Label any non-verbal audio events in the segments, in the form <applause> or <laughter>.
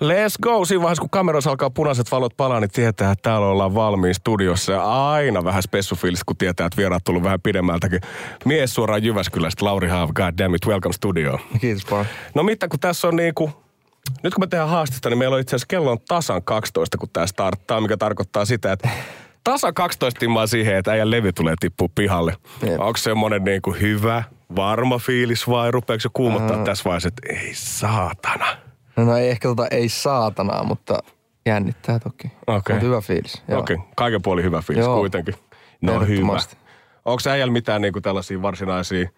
Let's go! Siinä vaiheessa, kun kamerassa alkaa punaiset valot palaa, niin tietää, että täällä ollaan valmiin studiossa. Ja aina vähän spessufiilistä, kun tietää, että vieraat tullut vähän pidemmältäkin. Mies suoraan Jyväskylästä, Lauri Haav, god damn it, welcome studio. Kiitos paljon. No mitä, kun tässä on niinku... Nyt kun me tehdään haastetta, niin meillä on itse asiassa kello on tasan 12, kun tämä starttaa, mikä tarkoittaa sitä, että tasa 12 timmaa siihen, että äijän levy tulee tippua pihalle. Jep. Onko semmonen niinku hyvä, varma fiilis vai rupeeko se kuumottaa tässä vaiheessa, että ei saatana. No, no ei ehkä tota, ei saatanaa, mutta jännittää toki. Okei. Mut hyvä fiilis. Okei, okay. kaiken puolin hyvä fiilis Joo. kuitenkin. No hyvä. Onko äijällä mitään niinku tällaisia varsinaisia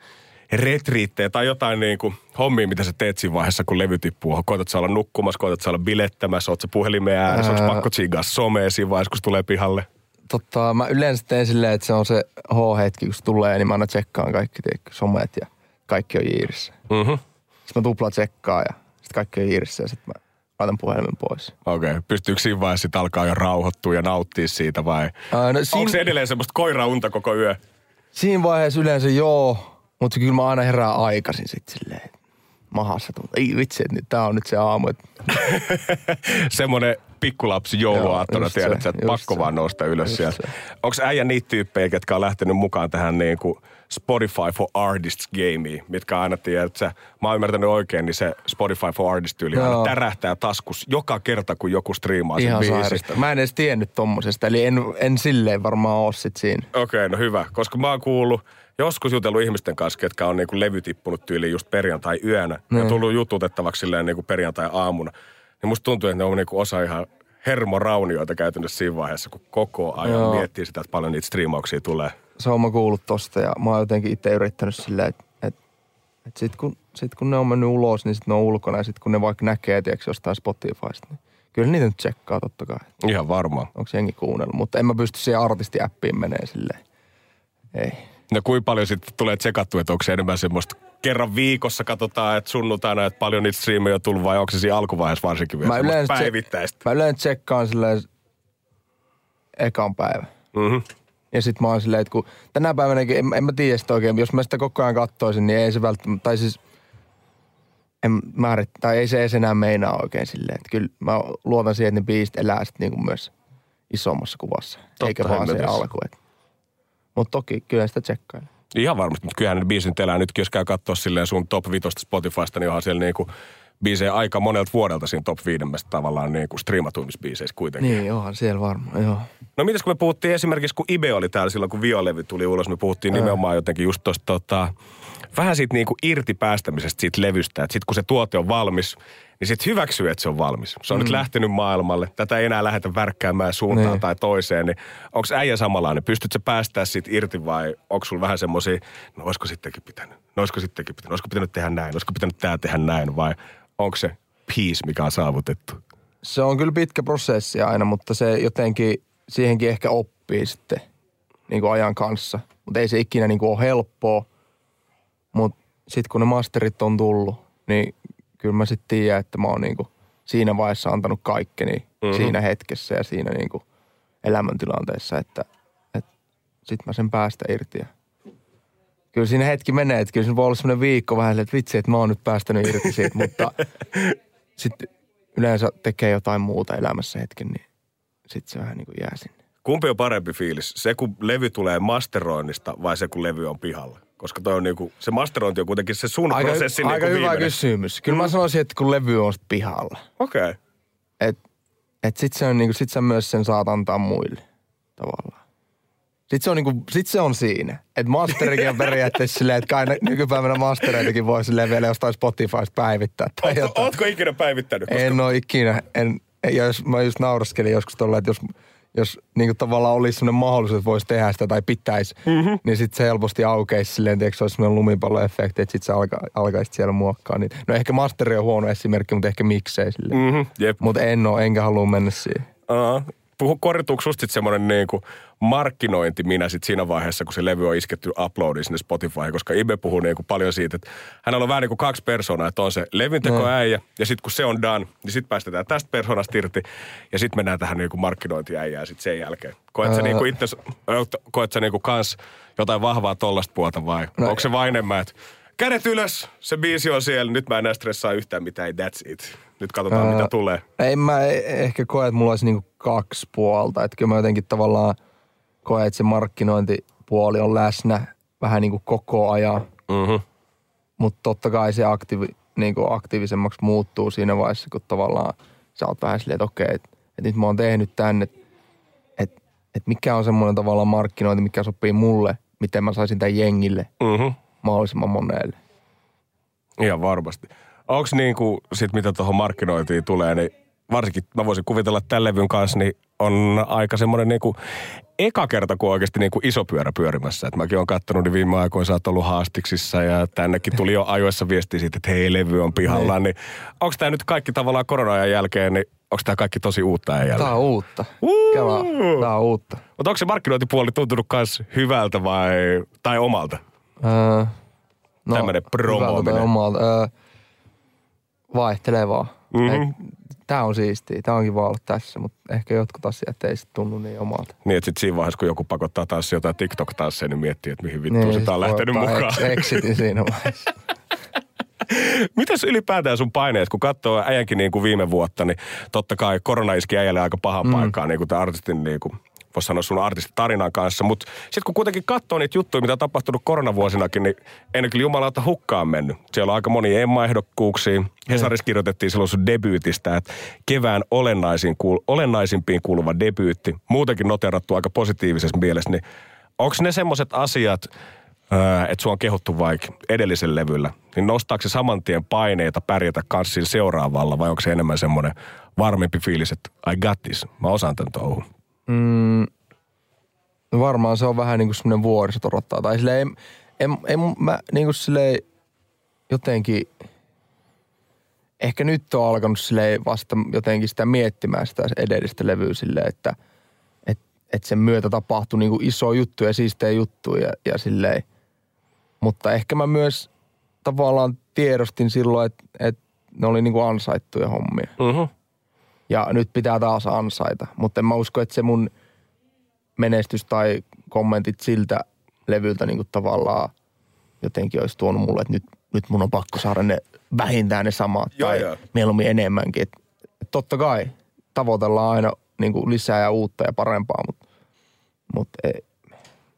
retriittejä tai jotain niinku hommia, mitä sä teet siinä vaiheessa, kun levy tippuu? Koetat sä olla nukkumassa, koetat sä olla bilettämässä, oot sä puhelimeen ääressä, Ää. pakko tsiigaa somea siinä vaiheessa, kun tulee pihalle? Tota, mä yleensä teen silleen, että se on se H-hetki, kun se tulee, niin mä aina tsekkaan kaikki tiedätkö, somet ja kaikki on jiirissä. Mhm. Sitten mä tupla tsekkaan ja sitten kaikki on jiirissä ja sitten mä laitan puhelimen pois. Okei, okay. pystyykö siinä vaiheessa sit alkaa jo rauhoittua ja nauttia siitä vai? Ää, no, Onko se edelleen semmoista koiraunta koko yö? Siinä vaiheessa yleensä joo, mutta kyllä mä aina herään aikaisin sitten silleen, mahassa. Ei vitsi, että nyt tää on nyt se aamu. Että <laughs> Semmoinen pikkulapsi jouluaattona, tiedät sä, että pakko se. vaan nousta ylös Just sieltä. Onko äijä niitä tyyppejä, ketkä on lähtenyt mukaan tähän niin kuin Spotify for Artists gameen, mitkä aina tiedät, että sä, mä oon ymmärtänyt oikein, niin se Spotify for Artists tyyli aina tärähtää taskus joka kerta, kun joku striimaa sen ihan sairasta. Mä en edes tiennyt tommosesta, eli en, en silleen varmaan oo sit siinä. Okei, okay, no hyvä. Koska mä oon kuullut, joskus jutellut ihmisten kanssa, ketkä on niinku levy tippunut tyyliin just perjantai-yönä. Ja Niin. tullut jututettavaksi silleen niinku perjantai-aamuna. Niin musta tuntuu, että ne on niinku osa ihan hermoraunioita käytännössä siinä vaiheessa, kun koko ajan Joo. miettii sitä, että paljon niitä striimauksia tulee. Se on mä kuullut tosta ja mä oon jotenkin itse yrittänyt silleen, että et, et sit, kun, sit kun ne on mennyt ulos, niin sit ne on ulkona ja sit kun ne vaikka näkee, tiedätkö, jostain Spotifysta, niin kyllä niitä nyt tsekkaa totta kai. Ihan varmaan. Onko jengi kuunnellut, mutta en mä pysty siihen artistiäppiin menee silleen. Ei. No kuinka paljon sitten tulee tsekattu, että onko se enemmän semmoista kerran viikossa katsotaan, että sunnuntaina, että paljon niitä striimejä on tullut vai onko se siinä alkuvaiheessa varsinkin vielä Mä yleensä, päivittäistä? mä yleensä tsekkaan silleen ekan päivä. Mm-hmm. Ja sit mä oon silleen, että kun tänä päivänäkin, en, en mä tiedä sitä oikein, jos mä sitä koko ajan kattoisin, niin ei se välttämättä, tai siis en määrit, tai ei se edes enää meinaa oikein silleen. Että kyllä mä luotan siihen, että ne biisit elää sit niinku myös isommassa kuvassa, Totta eikä vaan se alku. Mutta toki kyllä sitä tsekkailen. Ihan varmasti, mutta kyllähän ne biisit elää nytkin, jos käy katsoa silleen sun top 5 Spotifysta, niin onhan siellä niinku biisejä aika monelta vuodelta siinä top 5 tavallaan niinku striimatuimmissa biiseissä kuitenkin. Niin, onhan siellä varmaan, joo. No mitäs kun me puhuttiin esimerkiksi, kun Ibe oli täällä silloin, kun Violevy tuli ulos, me puhuttiin nimenomaan jotenkin just tosta tota, vähän siitä niinku irti päästämisestä siitä levystä, että sit kun se tuote on valmis, niin sit hyväksyy, että se on valmis. Se on mm. nyt lähtenyt maailmalle, tätä ei enää lähdetä värkkäämään suuntaan Niin. tai toiseen, niin onko äijä samanlainen? Pystytkö päästää siitä irti vai onko sulla vähän semmoisia, no olisiko sittenkin pitänyt, no olisiko sittenkin pitänyt, olisiko pitänyt tehdä näin, olisiko pitänyt tää tehdä näin vai onko se peace, mikä on saavutettu? Se on kyllä pitkä prosessi aina, mutta se jotenkin, siihenkin ehkä oppii sitten niin kuin ajan kanssa. Mutta ei se ikinä niin kuin ole helppoa. Mutta sitten kun ne masterit on tullut, niin kyllä mä sitten tiedän, että mä oon niin kuin siinä vaiheessa antanut kaikkeni mm-hmm. siinä hetkessä ja siinä niin kuin elämäntilanteessa, että, että sitten mä sen päästä irti. Ja kyllä siinä hetki menee, että kyllä siinä voi olla semmoinen viikko vähän, että vitsi, että mä oon nyt päästänyt irti siitä, mutta <laughs> sitten yleensä tekee jotain muuta elämässä hetken, niin sitten se vähän niin kuin jää sinne. Kumpi on parempi fiilis? Se, kun levy tulee masteroinnista vai se, kun levy on pihalla? Koska toi on niinku, se masterointi on kuitenkin se sun Aika, prosessi aika niinku hyvä viimeinen. kysymys. Kyllä mä sanoisin, että kun levy on pihalla, Okei. Okay. että et sit, se on niinku, sit sä myös sen saat antaa muille tavallaan. Sitten se on, niinku, sit se on siinä. Että masterikin on periaatteessa <laughs> silleen, että kai nykypäivänä mastereitakin voi silleen vielä jostain Spotifysta päivittää tai Ootko, jotain. ootko ikinä päivittänyt? Koska En ole ikinä. En, ja jos, mä just nauraskelin joskus tuolla, että jos, jos niin tavallaan olisi sellainen mahdollisuus, että voisi tehdä sitä tai pitäisi, mm-hmm. niin sitten se helposti aukeisi silleen, tiedätkö, se olisi sellainen lumipalloefekti, että sitten se alka, alkaisi siellä muokkaa. Niin, no ehkä masteri on huono esimerkki, mutta ehkä miksei silleen. Mm. Mm-hmm. Mutta en ole, enkä halua mennä siihen. Uh, puhu, korjatuuko susta sit semmoinen niinku markkinointi minä sit siinä vaiheessa, kun se levy on isketty uploadiin sinne Spotifyhin, koska Ibe puhuu niinku paljon siitä, että hänellä on vähän niin kuin kaksi persoonaa, että on se levyntekoäijä ja sitten kun se on done, niin sitten päästetään tästä persoonasta irti ja sitten mennään tähän niinku markkinointiäijään sitten sen jälkeen. Koet sä Ää. niinku itse, koet sä niinku kans jotain vahvaa tollasta puolta vai No- onko se vain enemmän, että kädet ylös, se biisi on siellä, nyt mä en enää stressaa yhtään mitään, that's it. Nyt katsotaan, Ää, mitä tulee. En mä e- ehkä koe, että mulla olisi niinku kaksi puolta. Että kyllä mä jotenkin tavallaan koen, että se markkinointipuoli on läsnä vähän niinku koko ajan. Mm-hmm. Mutta totta kai se aktiivi, niinku aktiivisemmaksi muuttuu siinä vaiheessa, kun tavallaan sä oot vähän silleen, että okei, että, että nyt mä oon tehnyt tänne, että, että, että mikä on semmoinen tavallaan markkinointi, mikä sopii mulle, miten mä saisin tämän jengille Mm-hmm. mahdollisimman monelle. Ihan varmasti. Onko niin kuin sit mitä tuohon markkinointiin tulee, niin varsinkin mä voisin kuvitella, että tämän levyn kanssa niin on aika semmoinen niin kuin eka kerta, kun oikeasti niin kuin iso pyörä pyörimässä. Et mäkin olen katsonut, niin viime aikoina sä oot ollut haastiksissa ja tännekin tuli jo ajoissa viesti siitä, että hei, levy on pihalla. Niin onko tämä nyt kaikki tavallaan korona-ajan jälkeen, niin onko tämä kaikki tosi uutta ajan jälkeen? Tää on uutta. Uu! Kela, tää on uutta. Mutta onko se markkinointipuoli tuntunut myös hyvältä vai, tai omalta? Öö, no, Tämmönen promoaminen. Omalta. Öö, vaihtelevaa. Mhm. Mm-hmm. Tää on siistiä. Tää onkin vaan ollut tässä, mutta ehkä jotkut asiat ei sit tunnu niin omalta. Niin, että sit siinä vaiheessa, kun joku pakottaa taas jotain TikTok-tansseja, niin miettii, että mihin vittuun niin, sitä sit on lähtenyt mukaan. ex- Exitin siinä vaiheessa. <laughs> Mitäs ylipäätään sun paineet, kun katsoo äijänkin niin kuin viime vuotta, niin totta kai korona iski äijälle aika pahan mm. paikkaan, niin kuin tämän artistin niin kuin voisi sanoa sun artistitarinan kanssa. Mutta sitten kun kuitenkin katsoo niitä juttuja, mitä on tapahtunut koronavuosinakin, niin ei ne kyllä jumalauta hukkaan mennyt. Siellä on aika moni Emma-ehdokkuuksia. Hesarissa kirjoitettiin silloin sun debyytistä, että kevään olennaisin, kuul- olennaisimpiin kuuluva debyytti. Muutenkin noterattu aika positiivisessa mielessä. Niin onko ne semmoiset asiat, että sua on kehuttu vaikka edellisen levyllä, niin nostaako se saman tien paineita pärjätä kanssa seuraavalla vai onko se enemmän semmoinen varmempi fiilis, että I got this, mä osaan tämän touhun. Mm, no varmaan se on vähän niin kuin semmoinen vuoriso odottaa. Tai silleen, en, en, en, mä niin kuin silleen jotenkin, ehkä nyt on alkanut silleen vasta jotenkin sitä miettimään sitä edellistä levyä silleen, että et, et sen myötä tapahtui niin kuin iso juttu ja siistejä juttuja ja, ja silleen. Mutta ehkä mä myös tavallaan tiedostin silloin, että, että ne oli niin kuin ansaittuja hommia. Mm-hmm. Ja nyt pitää taas ansaita. Mutta en mä usko, että se mun menestys tai kommentit siltä levyltä niin kuin tavallaan jotenkin olisi tuonut mulle, että nyt, nyt mun on pakko saada ne vähintään ne samat Joo, tai joo. mieluummin enemmänkin. Et, et totta kai tavoitellaan aina niin kuin lisää ja uutta ja parempaa, mutta mut ei,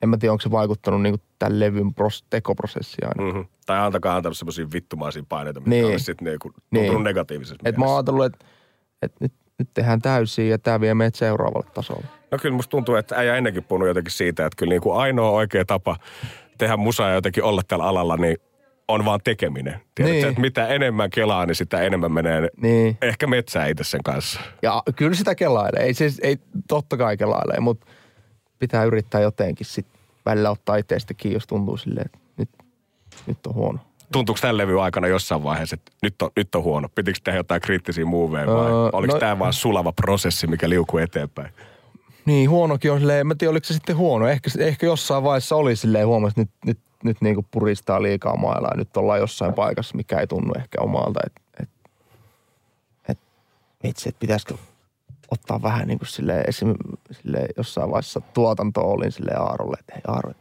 en mä tiedä, onko se vaikuttanut niin kuin tämän levyn pros, tekoprosessiin aina. Mm-hmm. Tai antakaa antanut semmoisia vittumaisia paineita, mitkä Niin. olisi sitten niinku tuntunut Niin. negatiivisessa Et mä oon ajatellut, että et nyt, nyt tehdään täysin ja tämä vie meidät seuraavalle tasolle. No kyllä musta tuntuu, että äijä ennenkin puhunut jotenkin siitä, että kyllä niin kuin ainoa oikea tapa tehdä musaa ja jotenkin olla tällä alalla, niin on vaan tekeminen. Tiedätkö, Niin. että mitä enemmän kelaa, niin sitä enemmän menee Niin. ehkä metsää itse sen kanssa. Ja kyllä sitä kelailee. Ei, se, ei totta kai kelailee, mutta pitää yrittää jotenkin sit välillä ottaa itsestä kiinni, jos tuntuu silleen, että nyt, nyt on huono. Tuntuuko tämän levy aikana jossain vaiheessa, että nyt on, nyt on huono? Pitikö tehdä jotain kriittisiä muuveja vai Öö, oliko no- tämä vaan sulava prosessi, mikä liukuu eteenpäin? Niin, huonokin on silleen, en mä tiedä oliko se sitten huono. Ehkä, ehkä jossain vaiheessa oli silleen huomasi, että nyt, nyt, nyt niin kuin puristaa liikaa mailaa. Nyt ollaan jossain paikassa, mikä ei tunnu ehkä omalta. Että et, et, vitsi, että pitäisikö ottaa vähän niin kuin silleen, esim, silleen jossain vaiheessa tuotanto olin silleen Aarolle, että hei Aaro,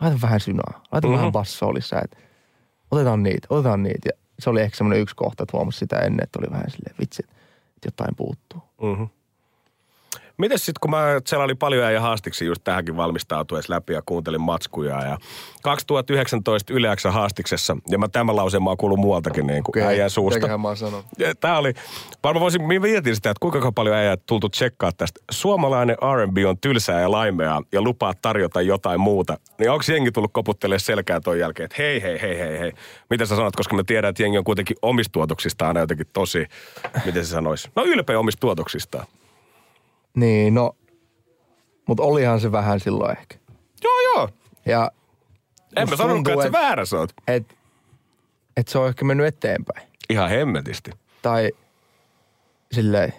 laita vähän synaa, laita Mhm. mm-hmm. vähän bassoa lisää, että otetaan niitä, otetaan niitä. Ja se oli ehkä semmoinen yksi kohta, että huomasi sitä ennen, että oli vähän silleen vitsi, että jotain puuttuu. Mm-hmm. Mites sitten, kun mä selailin paljon ja haastiksi just tähänkin valmistautuessa läpi ja kuuntelin matskuja ja 2019 Yle X:n haastiksessa, ja mä tämän lauseen mä oon kuullut muualtakin niin kuin äijän suusta. Mä? Ja Tää oli, varmaan voisin, mä mietin sitä, että kuinka paljon äijää tultu tsekkaa tästä. Suomalainen R&B on tylsää ja laimeaa ja lupaa tarjota jotain muuta. Niin onko jengi tullut koputtelemaan selkää ton jälkeen, että hei, hei, hei, hei, hei. Mitä sä sanot, koska mä tiedän, että jengi on kuitenkin omista tuotoksistaan aina jotenkin tosi, miten se sanoisi, no ylpeä omista tuotoksistaan. Niin, no, mutta olihan se vähän silloin ehkä. Joo, joo. Ja En mä sanonutkaan, että sä väärä sä oot. et, et se on ehkä mennyt eteenpäin. Ihan hemmetisti. Tai silleen,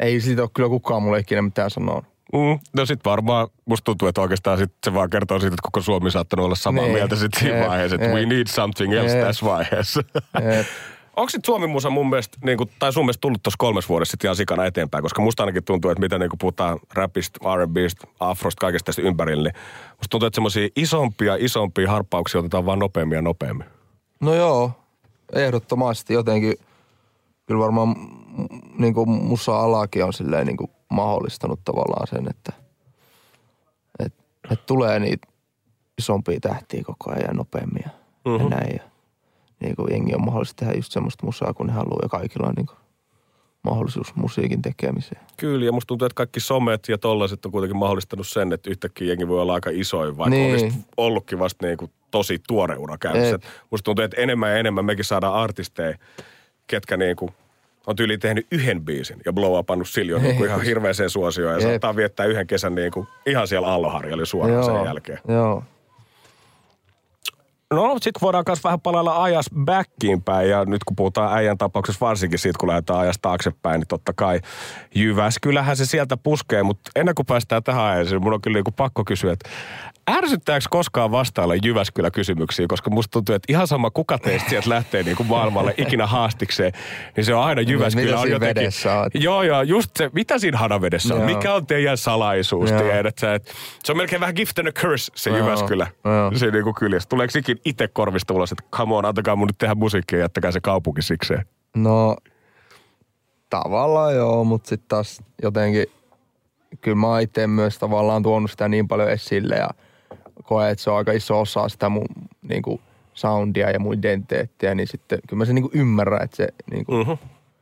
ei siitä ole kyllä kukaan mulle ikinä mitään sanonut. Mm, no sit varmaan musta tuntuu, että oikeastaan sit se vaan kertoo siitä, että koko Suomi on saattanut olla samaa Niin. mieltä sit siinä Jep, vaiheessa, että we need something else Jep. tässä vaiheessa. Jep. <laughs> Onko sit Suomi musa mun mielestä, niin kuin, tai sun mielestä tullut tuossa kolmes vuodessa sit ihan sikana eteenpäin? Koska musta ainakin tuntuu, että mitä niin kuin puhutaan rapista, R&Bstä, afrosta, kaikesta tästä ympärillä, niin musta tuntuu, että semmoisia isompia, isompia harppauksia otetaan vaan nopeammin ja nopeammin. No joo, ehdottomasti jotenkin kyllä varmaan niin kuin musa-alakin on silleen niin kuin mahdollistanut tavallaan sen, että et, et tulee niitä isompia tähtiä koko ajan nopeammin ja, mm-hmm. ja näin. Ja, niin kuin jengi on mahdollista tehdä just semmoista musaa, kun ne haluaa ja kaikilla on niin kuin mahdollisuus musiikin tekemiseen. Kyllä, ja musta tuntuu, että kaikki somet ja tollaiset on kuitenkin mahdollistanut sen, että yhtäkkiä jengi voi olla aika isoin, vaikka niin. olisi ollutkin vasta niin kuin tosi tuore ura käynnissä. Musta tuntuu, että enemmän ja enemmän mekin saadaan artisteja, ketkä niin kuin on tyyli tehnyt yhden biisin ja blow upannut sillä niin ihan hirveäseen suosioon ja saattaa viettää yhden kesän niin kuin ihan siellä alloharjalla suoraan Joo. sen jälkeen. Joo. No sitten voidaan myös vähän palailla ajas backiin päin ja nyt kun puhutaan äijän tapauksessa varsinkin siitä, kun lähdetään ajasta taaksepäin, niin totta kai Jyväskylähän se sieltä puskee, mutta ennen kuin päästään tähän ajassa, mun on kyllä niin pakko kysyä, että ärsyttääkö koskaan vastailla Jyväskylä kysymyksiä, koska musta tuntuu, että ihan sama kuka teistä sieltä lähtee niin kuin maailmalle ikinä haastikseen, niin se on aina niin, Jyväskylä mitä on jotenkin. Vedessä oot? Joo, joo, just se, mitä siinä hanavedessä on, mikä on teidän salaisuus, tiedät sä, että se on melkein vähän gift and a curse se joo, Jyväskylä, joo. se niin kuin kyljessä. Tuleeko ikin itse korvista ulos, että come on, antakaa mun nyt tehdä musiikkia ja jättäkää se kaupunki sikseen? No, tavallaan joo, mutta sitten taas jotenkin, kyllä mä itse myös tavallaan tuonut sitä niin paljon esille ja – koen, että se on aika iso osa sitä mun niin kuin soundia ja mun identiteettiä, niin sitten kyllä mä sen niin kuin ymmärrän, että se niin kuin uh-huh.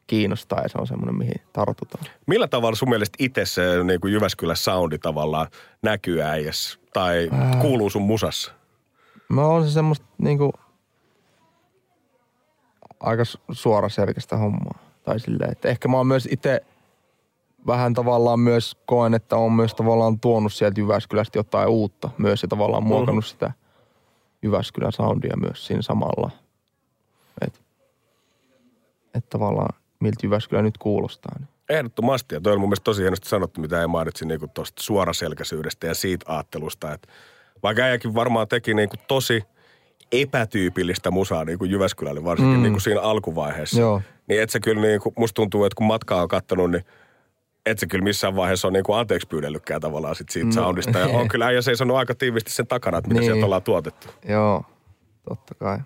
kiinnostaa ja se on semmoinen, mihin tartutaan. Millä tavalla sun mielestä itse se niin kuin Jyväskylän soundi tavallaan näkyy äijäs tai äh. kuuluu sun musassa? Mä oon se semmoista niin kuin aika suoraselkäistä hommaa. Tai silleen, että ehkä mä oon myös itse – vähän tavallaan myös koen, että on myös tavallaan tuonut sieltä Jyväskylästä jotain uutta myös ja tavallaan mm-hmm. muokannut mm-hmm. sitä Jyväskylän soundia myös siinä samalla. Että et tavallaan miltä Jyväskylä nyt kuulostaa. Niin. Ehdottomasti, ja toi on mun mielestä tosi hienosti sanottu, mitä ei mainitsi niin tuosta suoraselkäisyydestä ja siitä aattelusta, että vaikka äijäkin varmaan teki niin kuin tosi epätyypillistä musaa niin kuin Jyväskylälle, varsinkin mm. niin kuin siinä alkuvaiheessa. Joo. Niin et se kyllä niin kuin, musta tuntuu, että kun matkaa on kattonut, niin et se kyllä missään vaiheessa on niinku anteeksi pyydellytkään tavallaan sit siitä no, soundista. Ja <laughs> on kyllä äijä seisonut aika tiivisti sen takana, että mitä niin. sieltä ollaan tuotettu. Joo, totta kai.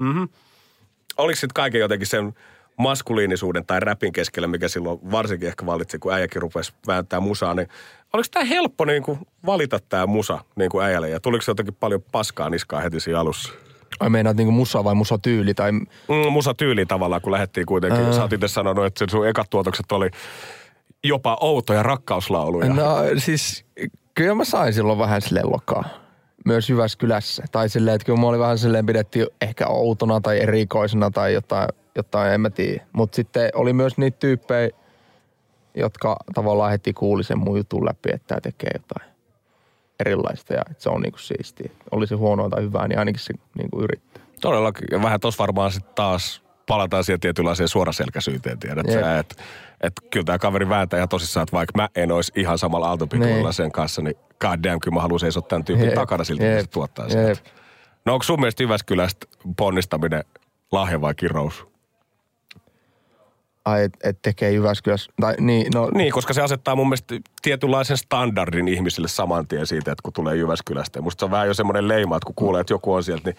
Mm-hmm. Oliko sitten kaiken jotenkin sen maskuliinisuuden tai räpin keskellä, mikä silloin varsinkin ehkä valitsi, kun äijäkin rupesi vääntää musaa, niin oliko tämä helppo niin kuin valita tämä musa niin kuin äijälle? Ja tuliko se jotenkin paljon paskaa niskaa heti siinä alussa? Ai meinaat niinku musa vai musatyyli? Tai... Mm, musatyyli tavallaan, kun lähdettiin kuitenkin. Ää. Sä oot itse sanonut, että sun ekat tuotokset oli jopa outoja rakkauslauluja. No siis kyllä mä sain silloin vähän silleen lokaa. Myös Jyväskylässä. Tai silleen, että kyllä mä olin vähän silleen pidettiin ehkä outona tai erikoisena tai jotain, jotain en mä tiedä. Mutta sitten oli myös niitä tyyppejä, jotka tavallaan heti kuuli sen mun jutun läpi, että tämä tekee jotain erilaista ja että se on niinku siistiä. Oli se huonoa tai hyvää, niin ainakin se niinku yrittää. Todellakin. Ja vähän tuossa varmaan sitten taas palataan siihen tietynlaiseen suoraselkäisyyteen, tiedät yeah. sä, että että kyllä tämä kaveri vääntää ihan tosissaan, että vaikka mä en olisi ihan samalla aaltopituudella niin. sen kanssa, niin god damn, kyllä mä haluan seisoo tämän tyypin Jep. takana siltä, Jep. se tuottaa sieltä. No onko sun mielestä Jyväskylästä ponnistaminen lahja vai kirous? Ai, että et tekee Jyväskylässä, tai niin, no. Niin, koska se asettaa mun mielestä tietynlaisen standardin ihmisille saman tien siitä, että kun tulee Jyväskylästä. Musta se on vähän jo semmoinen leima, että kun kuulee, että joku on sieltä, niin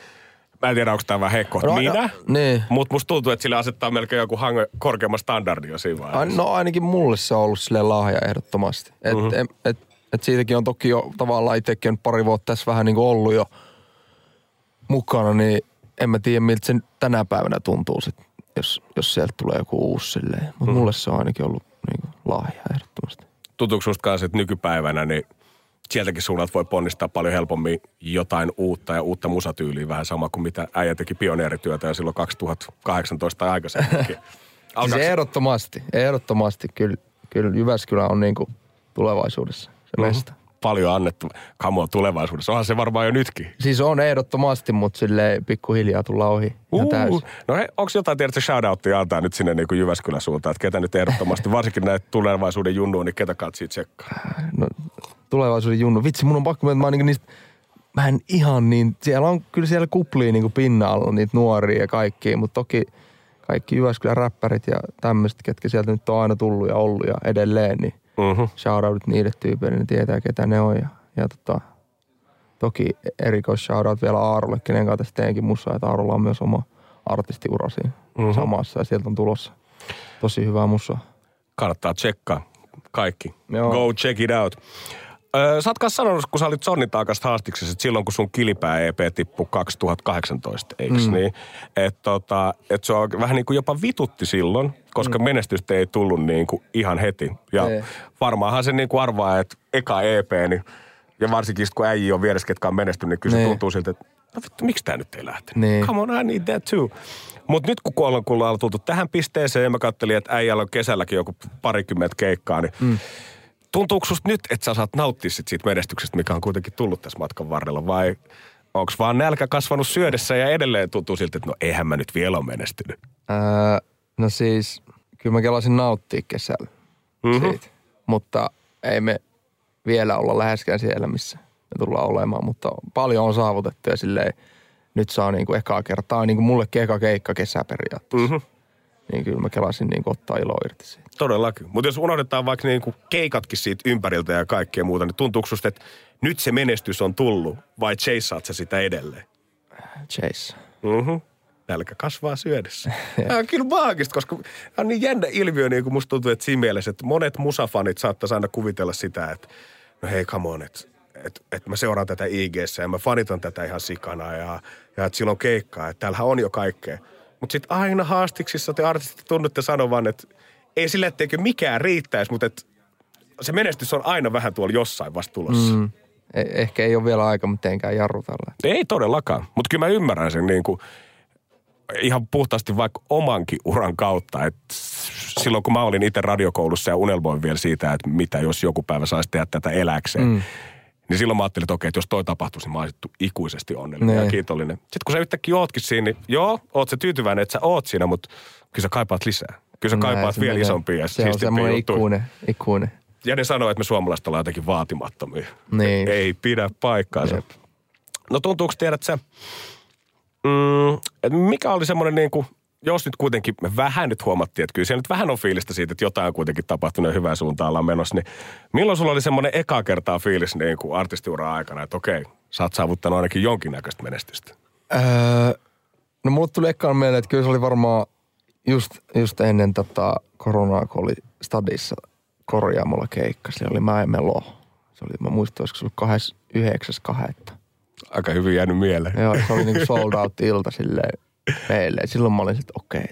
Mä en tiedä, onko tämä vähän hekko, no, minä, no, niin. mutta musta tuntuu, että sille asettaa melkein joku hange, korkeamman standardia siinä vaiheessa. No ainakin mulle se on ollut sille lahja ehdottomasti. Et, mm-hmm. et, et, et siitäkin on toki jo tavallaan itsekin pari vuotta tässä vähän niin kuin ollut jo mukana, niin en mä tiedä miltä se tänä päivänä tuntuu sit, jos, jos sieltä tulee joku uusi silleen. Mutta mm-hmm. mulle se on ainakin ollut niin kuin lahja ehdottomasti. Susta kanssa, että nykypäivänä niin sieltäkin suunnalta voi ponnistaa paljon helpommin jotain uutta ja uutta musatyyliä, vähän sama kuin mitä äijä teki pioneerityötä jo silloin 2018 tai aikaisemminkin. <laughs> siis ehdottomasti, ehdottomasti. Kyllä, kyllä Jyväskylä on niin kuin tulevaisuudessa se mm-hmm. Paljon annettu kamua tulevaisuudessa. Onhan se varmaan jo nytkin. Siis on ehdottomasti, mutta sille pikkuhiljaa tulla ohi uh, No he, onko jotain, tiedätkö, shoutouttia antaa nyt sinne niin kuin Jyväskylän suuntaan, että ketä nyt ehdottomasti, varsinkin näitä tulevaisuuden junnuun, niin ketä katsi tsekkaa? No tulevaisuuden junnu. Vitsi, mun on pakko, että mä niin niistä, mä en ihan niin, siellä on kyllä siellä kuplia niin pinnalla niitä nuoria ja kaikkia, mutta toki kaikki Jyväskylän räppärit ja tämmöiset, ketkä sieltä nyt on aina tullut ja ollut ja edelleen, niin uh-huh. shoutoutit niille tyypeille, ne tietää ketä ne on ja, ja tota, toki erikois shoutout vielä Aarolle, kenen kanssa tässä teenkin mussa, että Aarolla on myös oma artistiura siinä uh-huh. samassa ja sieltä on tulossa Tosi hyvää musaa. Kannattaa tsekkaa kaikki. Joo. Go check it out. Öö, sä oot kanssa sanonut, kun sä olit Sonnin taakasta haastiksessa, että silloin kun sun kilipää EP tippui 2018, eiks mm. niin? Että tota, et se on vähän niin kuin jopa vitutti silloin, koska mm. menestystä ei tullut niin kuin ihan heti. Ja Ei. varmaanhan se niin kuin arvaa, että eka EP, niin, ja varsinkin kun äijä on vieressä, ketkä on menestynyt, niin kyllä se Niin. tuntuu siltä, että no vittu, miksi tää nyt ei lähtenyt? Niin. Come on, I need that too. Mutta nyt kun ollaan, kun ollaan tultu tähän pisteeseen ja mä kattelin, että äijällä on kesälläkin joku parikymmentä keikkaa, niin mm. Tuntuuko susta nyt, että sä saat nauttia sit siitä menestyksestä, mikä on kuitenkin tullut tässä matkan varrella, vai onko vaan nälkä kasvanut syödessä ja edelleen tuntuu siltä, että no eihän mä nyt vielä ole menestynyt? Öö, no siis, kyllä mä kelasin nauttia kesällä Mhm. siitä. Mutta ei me vielä olla läheskään siellä, missä me tullaan olemaan. Mutta paljon on saavutettu ja silleen, nyt saa niinku ekaa kertaa, niinku mullekin eka keikka kesäperiaatteessa. Mhm. Niin kyllä mä kelasin niinku ottaa ilo irti siitä. Todellakin. Mutta jos unohdetaan vaikka niinku keikatkin siitä ympäriltä ja kaikkea muuta, niin tuntuuko susta, että nyt se menestys on tullut vai chaseaat sä sitä edelleen? Chase. Mhm. Nälkä kasvaa syödessä. <laughs> Tämä on kyllä maagista, koska tämä on niin jännä ilmiö, niin kuin musta tuntuu, että siinä mielessä, että monet musafanit saattaisi aina kuvitella sitä, että no hei, come on, että että että mä seuraan tätä ig ja mä fanitan tätä ihan sikana ja, ja että sillä on keikkaa, että täällähän on jo kaikkea. Mutta sitten aina haastiksissa te artistit tunnutte sanovan, että ei sillä, etteikö mikään riittäisi, mutta että se menestys on aina vähän tuolla jossain vasta tulossa. Mm. Eh- ehkä ei ole vielä aika mitenkään jarrutella. Ei todellakaan, mutta kyllä mä ymmärrän sen niin kuin ihan puhtaasti vaikka omankin uran kautta. Et silloin kun mä olin itse radiokoulussa ja unelmoin vielä siitä, että mitä jos joku päivä saisi tehdä tätä eläkseen. Mm. Niin silloin mä ajattelin, että okei, että jos toi tapahtuisi, niin mä olisin ikuisesti onnellinen Nee. ja kiitollinen. Sitten kun sä yhtäkkiä ootkin siinä, niin joo, oot se tyytyväinen, että sä oot siinä, mutta kyllä sä kaipaat lisää. Kyllä sä Näin kaipaat se vielä isompia ja Se on semmoinen ikuinen, ikuinen. Ja ne sanoo, että me suomalaiset ollaan jotenkin vaatimattomia. Niin. Ei pidä paikkaansa. Jep. No tuntuuko tiedät sä, mm, mikä oli semmoinen niin kuin, jos nyt kuitenkin me vähän nyt huomattiin, että kyllä siellä nyt vähän on fiilistä siitä, että jotain on kuitenkin tapahtunut ja hyvään suuntaan ollaan menossa, niin milloin sulla oli semmoinen eka kertaa fiilis niin kuin artistiuran aikana, että okei, sä oot saavuttanut ainakin jonkinnäköistä menestystä? Öö, no mulle tuli ekkaan mieleen, että kyllä se oli varmaan just, just ennen tota koronaa, kun oli stadissa korjaamolla keikka. Se oli Mäemelo. Se oli, mä muistan, olisiko se ollut 29.2. Aika hyvin jäänyt mieleen. Joo, se oli niinku sold out ilta silleen meille. Silloin mä olin että okei,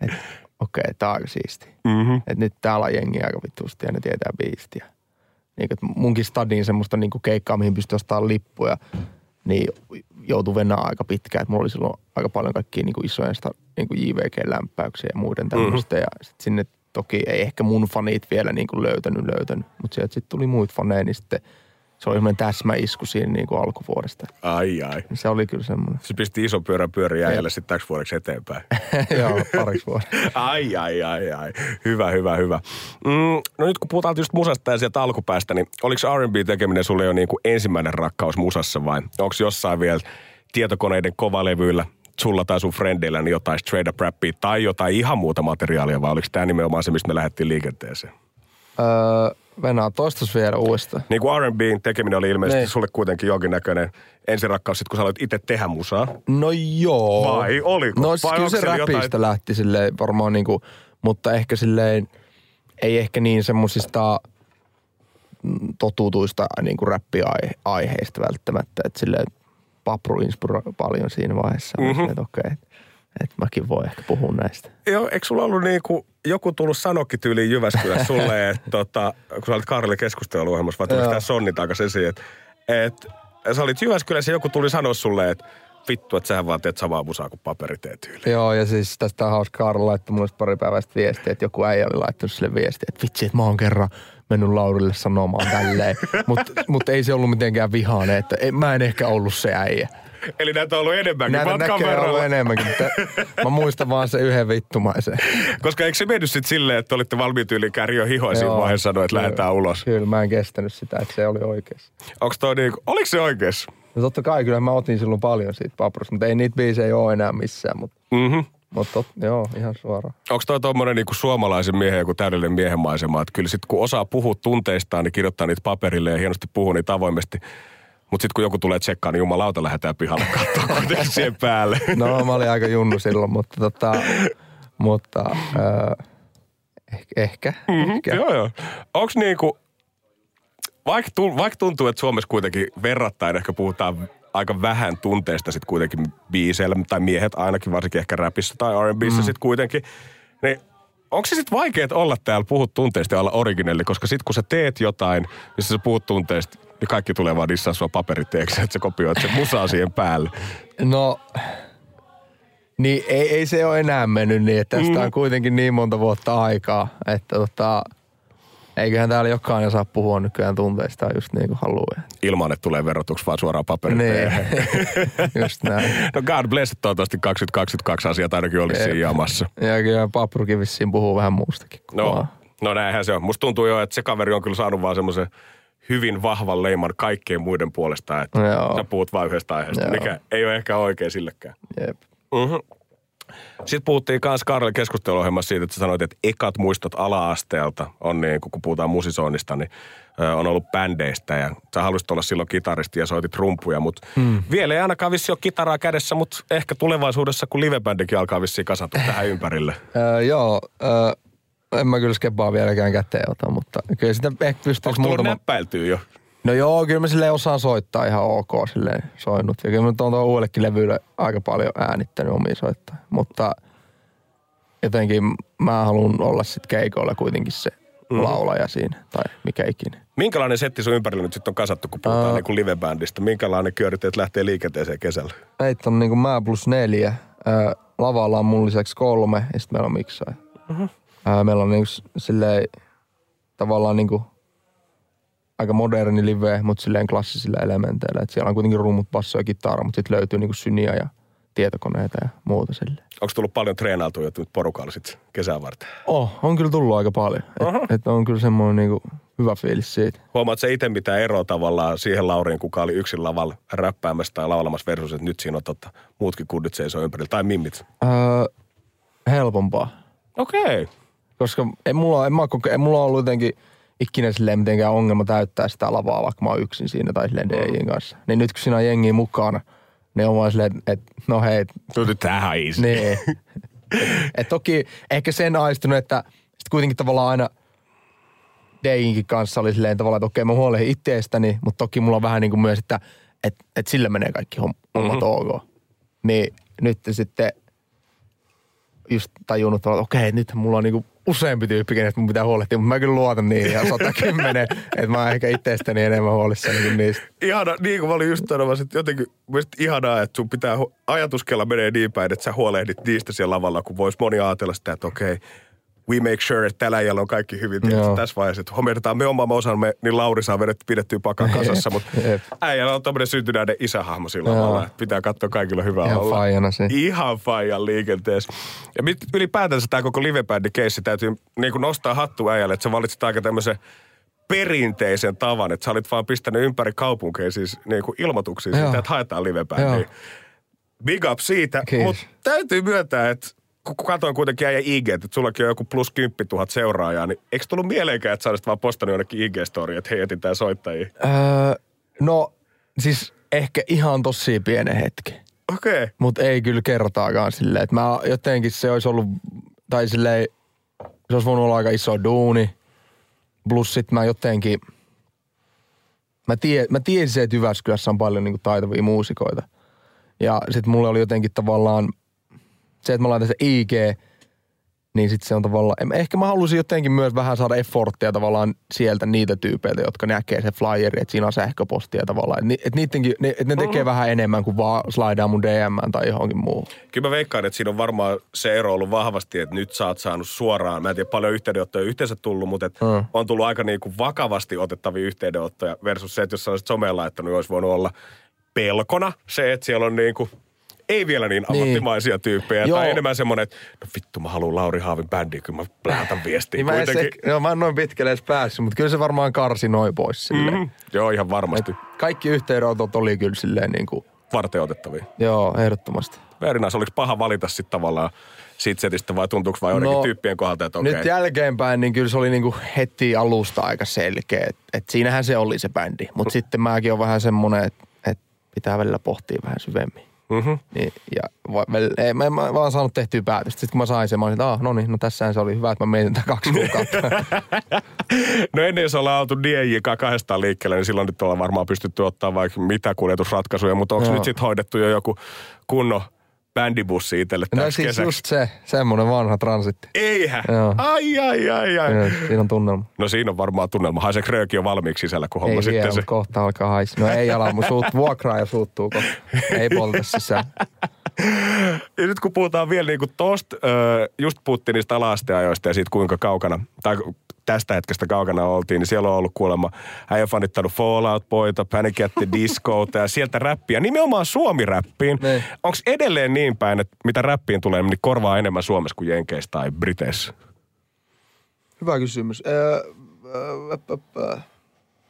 että okei, tää on aika siisti. Mm-hmm. Että nyt täällä on jengi aika vittuusti ja ne tietää biistiä. Niin, että munkin stadiin semmoista niinku keikkaa, mihin pystyi ostamaan lippuja, niin joutui venää aika pitkään. Että mulla oli silloin aika paljon kaikkia niinku isojen niinku JVG-lämpäyksiä ja muiden tämmöistä. Mm-hmm. Ja sit sinne toki ei ehkä mun fanit vielä niinku löytänyt löytänyt, mutta sieltä sitten tuli muut faneja, niin sitten se oli semmoinen täsmäisku siinä niinku alkuvuodesta. Ai ai. Se oli kyllä semmoinen. Se pisti iso pyörä pyöriä jäljelle sitten täksi vuodeksi eteenpäin. <laughs> Joo, pariksi vuodeksi. Ai, ai, ai, ai. Hyvä, hyvä, hyvä. Mm, no nyt kun puhutaan just musasta ja sieltä alkupäästä, niin oliko R&B-tekeminen sulle jo niin kuin ensimmäinen rakkaus musassa vai onko jossain vielä tietokoneiden kovalevyillä sulla tai sun friendeillä niin jotain straight up rappia tai jotain ihan muuta materiaalia vai oliko tämä nimenomaan se, mistä me lähdettiin liikenteeseen? Öö, Venää toistus vielä uudestaan. Niin kuin R&Bn tekeminen oli ilmeisesti Niin. sulle kuitenkin jonkinnäköinen ensirakkaus, sit kun sä aloit itse tehdä musaa. No joo. Vai oliko? No Vai siis kyllä se räpistä jotain- lähti silleen varmaan niinku, mutta ehkä silleen, ei ehkä niin semmosista mm, totutuista niinku räppiaiheista välttämättä. Että silleen Papru inspiroi paljon siinä vaiheessa. Mhm. Mm-hmm. Että okei, että et mäkin voi ehkä puhua näistä. Joo, eikö sulla ollut niinku, joku tullut sanokki tyyliin Jyväskylässä sulle, <laughs> että tota, kun sä olit Karli keskusteluohjelmassa, vai tuli tämä Sonni takaisin esiin, että et, sä olit Jyväskylässä ja joku tuli sanoa sulle, että vittu, että sähän vaan teet samaa musaa kuin paperiteet tyyliin. Joo, ja siis tästä on hauska Karlo laittoi mulle pari päivästä viestiä, että joku äijä oli laittanut sille viestiä, että vitsi, että mä oon kerran mennyt Laurille sanomaan tälleen. <laughs> Mutta mut ei se ollut mitenkään vihainen, että ei, mä en ehkä ollut se äijä. <laughs> Eli näitä on ollut enemmänkin Näitä matkan näkee ollut verran. enemmänkin, mutta mä muistan vaan se yhden vittumaisen. <laughs> Koska eikö se mennyt sitten silleen, että olitte valmiit yli kärjo hihoa siinä vaiheessa sanoa, että lähdetään ulos. Kyllä, mä en kestänyt sitä, että se oli oikeassa. Onko toi niinku, oliko se oikeassa? No totta kai, kyllä mä otin silloin paljon siitä paprasta, mutta ei niitä biisejä ole enää missään. Mutta, Mhm. mutta tot, joo, ihan suoraan. Onko toi tommonen niinku suomalaisen miehen joku täydellinen miehen maisema, että kyllä sit kun osaa puhua tunteistaan, niin kirjoittaa niitä paperille ja hienosti puhuu niitä avoimesti. Mutta sitten kun joku tulee tsekkaan, niin jumalauta lähdetään pihalle katsoa kuitenkin <laughs> siihen päälle. No mä olin aika junnu silloin, mutta tota, Mutta äh, ehkä, ehkä, Mhm, ehkä. Joo, joo. Onks niinku, vaikka, vaikka tuntuu, että Suomessa kuitenkin verrattain ehkä puhutaan aika vähän tunteista sit kuitenkin biiseillä, tai miehet ainakin, varsinkin ehkä räpissä tai R&Bssä mm. sit kuitenkin, niin onko se sitten vaikea olla täällä puhut tunteista ja olla originelli, koska sit kun sä teet jotain, missä sä puhut tunteista, niin kaikki tulee vaan dissaa sua paperiteeksi, että sä kopioit sen musaa siihen päälle. No, niin ei, ei se ole enää mennyt niin, että tästä Mm. on kuitenkin niin monta vuotta aikaa, että tota, eiköhän täällä jokainen saa puhua nykyään tunteista just niin kuin haluaa. Ilman, että tulee verotuksi vaan suoraan paperille. Niin, <laughs> just näin. No God bless, toivottavasti 2022 asiat ainakin olisi siinä jamassa. Ja kyllä Paprukin vissiin puhuu vähän muustakin. No, vaan. no näinhän se on. Musta tuntuu jo, että se kaveri on kyllä saanut vaan semmoisen hyvin vahvan leiman kaikkien muiden puolesta, että Joo. sä puhut vain yhdestä aiheesta, Joo. mikä ei ole ehkä oikein sillekään. Jep. Mm-hmm. Sitten puhuttiin myös Karle keskusteluohjelmassa siitä, että sanoit, että ekat muistot ala-asteelta on niin, kun puhutaan musisoinnista, niin on ollut bändeistä ja sä halusit olla silloin kitaristi ja soitit rumpuja, mutta mm. vielä ei ainakaan vissi ole kitaraa kädessä, mutta ehkä tulevaisuudessa, kun livebändikin alkaa vissiin kasata tähän <laughs> ympärille. Öö, joo, öö, en mä kyllä skebaa vieläkään käteen ota, mutta kyllä sitä ehkä pystyisi muutama... näppäiltyä jo? No joo, kyllä mä silleen osaan soittaa ihan ok silleen soinut. Ja kyllä mä tuon tuon uudellekin levylle aika paljon äänittänyt omia soittaa. Mutta jotenkin mä haluan olla sit keikoilla kuitenkin se mm. laulaja siinä, tai mikä ikinä. Minkälainen setti sun ympärillä nyt sitten on kasattu, kun puhutaan uh. niin kuin livebändistä? Minkälainen kyöriteet lähtee liikenteeseen kesällä? Meitä on niinku mä plus neljä. Ää, lavalla on mun lisäksi kolme, ja sitten meillä on miksaaja. Mhm. Ää, meillä on niinku silleen tavallaan niinku aika moderni live, mutta silleen klassisilla elementeillä. Et siellä on kuitenkin rummut, basso ja kitara, mutta sitten löytyy niinku syniä ja tietokoneita ja muuta silleen. Onko tullut paljon treenailtua jo nyt porukalla sit kesää varten? Oh, on kyllä tullut aika paljon. Aha. Et, et on kyllä semmoinen niinku hyvä fiilis siitä. Huomaat sä itse mitään eroa tavallaan siihen Lauriin, kuka oli yksin lavalla räppäämässä tai laulamassa versus, että nyt siinä on totta, muutkin kundit seisoo ympärillä, tai mimmit? Öö, helpompaa. Okei. Okay. Koska en mulla, en mä, en mulla ollut jotenkin ikinä silleen mitenkään ongelma täyttää sitä lavaa, vaikka mä oon yksin siinä tai silleen DJin kanssa. Niin nyt kun siinä on jengi mukana, niin on vaan silleen, että et, no hei, Tuli tähän easy. niin. et, <laughs> et toki ehkä sen aistunut, että sit kuitenkin tavallaan aina DJinkin kanssa oli silleen tavallaan, että okei mä huolehdin itsestäni, mutta toki mulla on vähän niin kuin myös, että et, et sillä menee kaikki hom- hommat mm-hmm. ok. Niin nyt sitten just tajunnut, että okei, nyt mulla on niinku useampi tyyppi, kenestä mun pitää huolehtia, mutta mä kyllä luotan niihin ja 110, että mä oon ehkä itsestäni enemmän huolissani kuin niistä. Ihana, niin kuin mä olin just sanomassa, että jotenkin mielestäni ihanaa, että sun pitää, ajatuskella menee niin päin, että sä huolehdit niistä siellä lavalla, kun vois moni ajatella sitä, että okei, we make sure, että tällä äijällä on kaikki hyvin. Tiedätkö, Joo. tässä vaiheessa, että hoidetaan me omamme osamme, niin Lauri saa vedetty pidettyä pakan kasassa, mutta äijällä on tämmöinen syntynäinen isähahmo sillä Joo. lavalla, että pitää katsoa kaikilla hyvää Ihan olla. faijana se. Ihan faijan liikenteessä. Ja mit, ylipäätänsä tämä koko livebändi-keissi täytyy niin kuin nostaa hattu äijälle, että sä valitsit aika tämmöisen perinteisen tavan, että sä olit vaan pistänyt ympäri kaupunkeja siis niin kuin ilmoituksia siitä, että haetaan livebändiä. Big up siitä, mutta täytyy myöntää, että kun katsoin kuitenkin äijä IG, että sullakin on joku plus 10 000 seuraajaa, niin eikö tullut mieleenkään, että sä olisit vaan postannut jonnekin IG-story, että hei, etsitään soittajia? Öö, no, siis ehkä ihan tosi pienen hetki. Okei. Okay. Mutta ei kyllä kertaakaan silleen, että mä jotenkin se olisi ollut, tai silleen, se olisi voinut olla aika iso duuni. Plus sit mä jotenkin, mä, tie, mä tiesin, että Jyväskylässä on paljon niinku taitavia muusikoita. Ja sit mulle oli jotenkin tavallaan, se, että mä laitan se IG, niin sitten se on tavallaan, ehkä mä halusin jotenkin myös vähän saada efforttia tavallaan sieltä niitä tyypeiltä, jotka näkee se flyeri, että siinä on sähköpostia tavallaan. Että et niittenkin, ne, et ne tekee vähän enemmän kuin vaan slaidaa mun DM tai johonkin muuhun. Kyllä mä veikkaan, että siinä on varmaan se ero ollut vahvasti, että nyt sä oot saanut suoraan, mä en tiedä paljon yhteydenottoja yhteensä tullut, mutta et Mm. on tullut aika niin kuin vakavasti otettavia yhteydenottoja versus se, että jos sä olisit someen laittanut, niin olisi voinut olla pelkona se, että siellä on niin kuin, ei vielä niin Niin. ammattimaisia tyyppejä, Joo. tai enemmän semmoinen, että no vittu mä haluan Lauri Haavin bändiin, kyllä mä lähetän viestiä Niin mä, en se, kuitenkin. joo, mä en noin pitkälle edes päässyt, mutta kyllä se varmaan karsi noin pois silleen. Mm, joo, ihan varmasti. Kaikki yhteydenotot oli kyllä silleen niin kuin, Varten otettavia. joo, ehdottomasti. Very nice. Oliko paha valita sitten tavallaan siitä setistä vai tuntuuko vaan joidenkin No, tyyppien kohdalta, että okei. Nyt jälkeenpäin, niin kyllä se oli niinku heti alusta aika selkeä. Et, et siinähän se oli se bändi. Mutta sitten mäkin on vähän semmonen, että et pitää välillä pohtia vähän syvemmin. Mhm. Niin, ja va, vel, ei, mä, mä, vaan saanut tehtyä päätöstä. Sitten kun mä sain sen, mä olin, että ah, no niin, no tässähän se oli hyvä, että mä mietin tätä kaksi kuukautta. <laughs> No ennen jos ollaan oltu DJK kahdestaan liikkeelle, niin silloin nyt ollaan varmaan pystytty ottaa vaikka mitä kuljetusratkaisuja, mutta onko nyt sitten hoidettu jo joku kunnon bändibussi itselle no siis kesäksi? just se, semmoinen vanha transitti. Eihän. Joo. Ai, ai, ai, ai. Joo, Siinä on tunnelma. No siinä on varmaan tunnelma. Haiseeko rööki jo valmiiksi sisällä, kun homma Ei sitten vielä, se... kohta alkaa haisi. No ei ala, mun suut, vuokraa ja suuttuu kohta. Ei polta sisään. <laughs> Ja nyt kun puhutaan vielä niin kuin tosta, just puhuttiin niistä ala-asteajoista ja siitä kuinka kaukana, tai tästä hetkestä kaukana oltiin, niin siellä on ollut kuulemma äijä fanittanut Fallout Boyta, Panic at the Discota ja sieltä räppiä, nimenomaan suomi-räppiin. Niin. Onko edelleen niin päin, että mitä räppiin tulee, niin korvaa enemmän Suomessa kuin Jenkeissä tai Briteissä? Hyvä kysymys.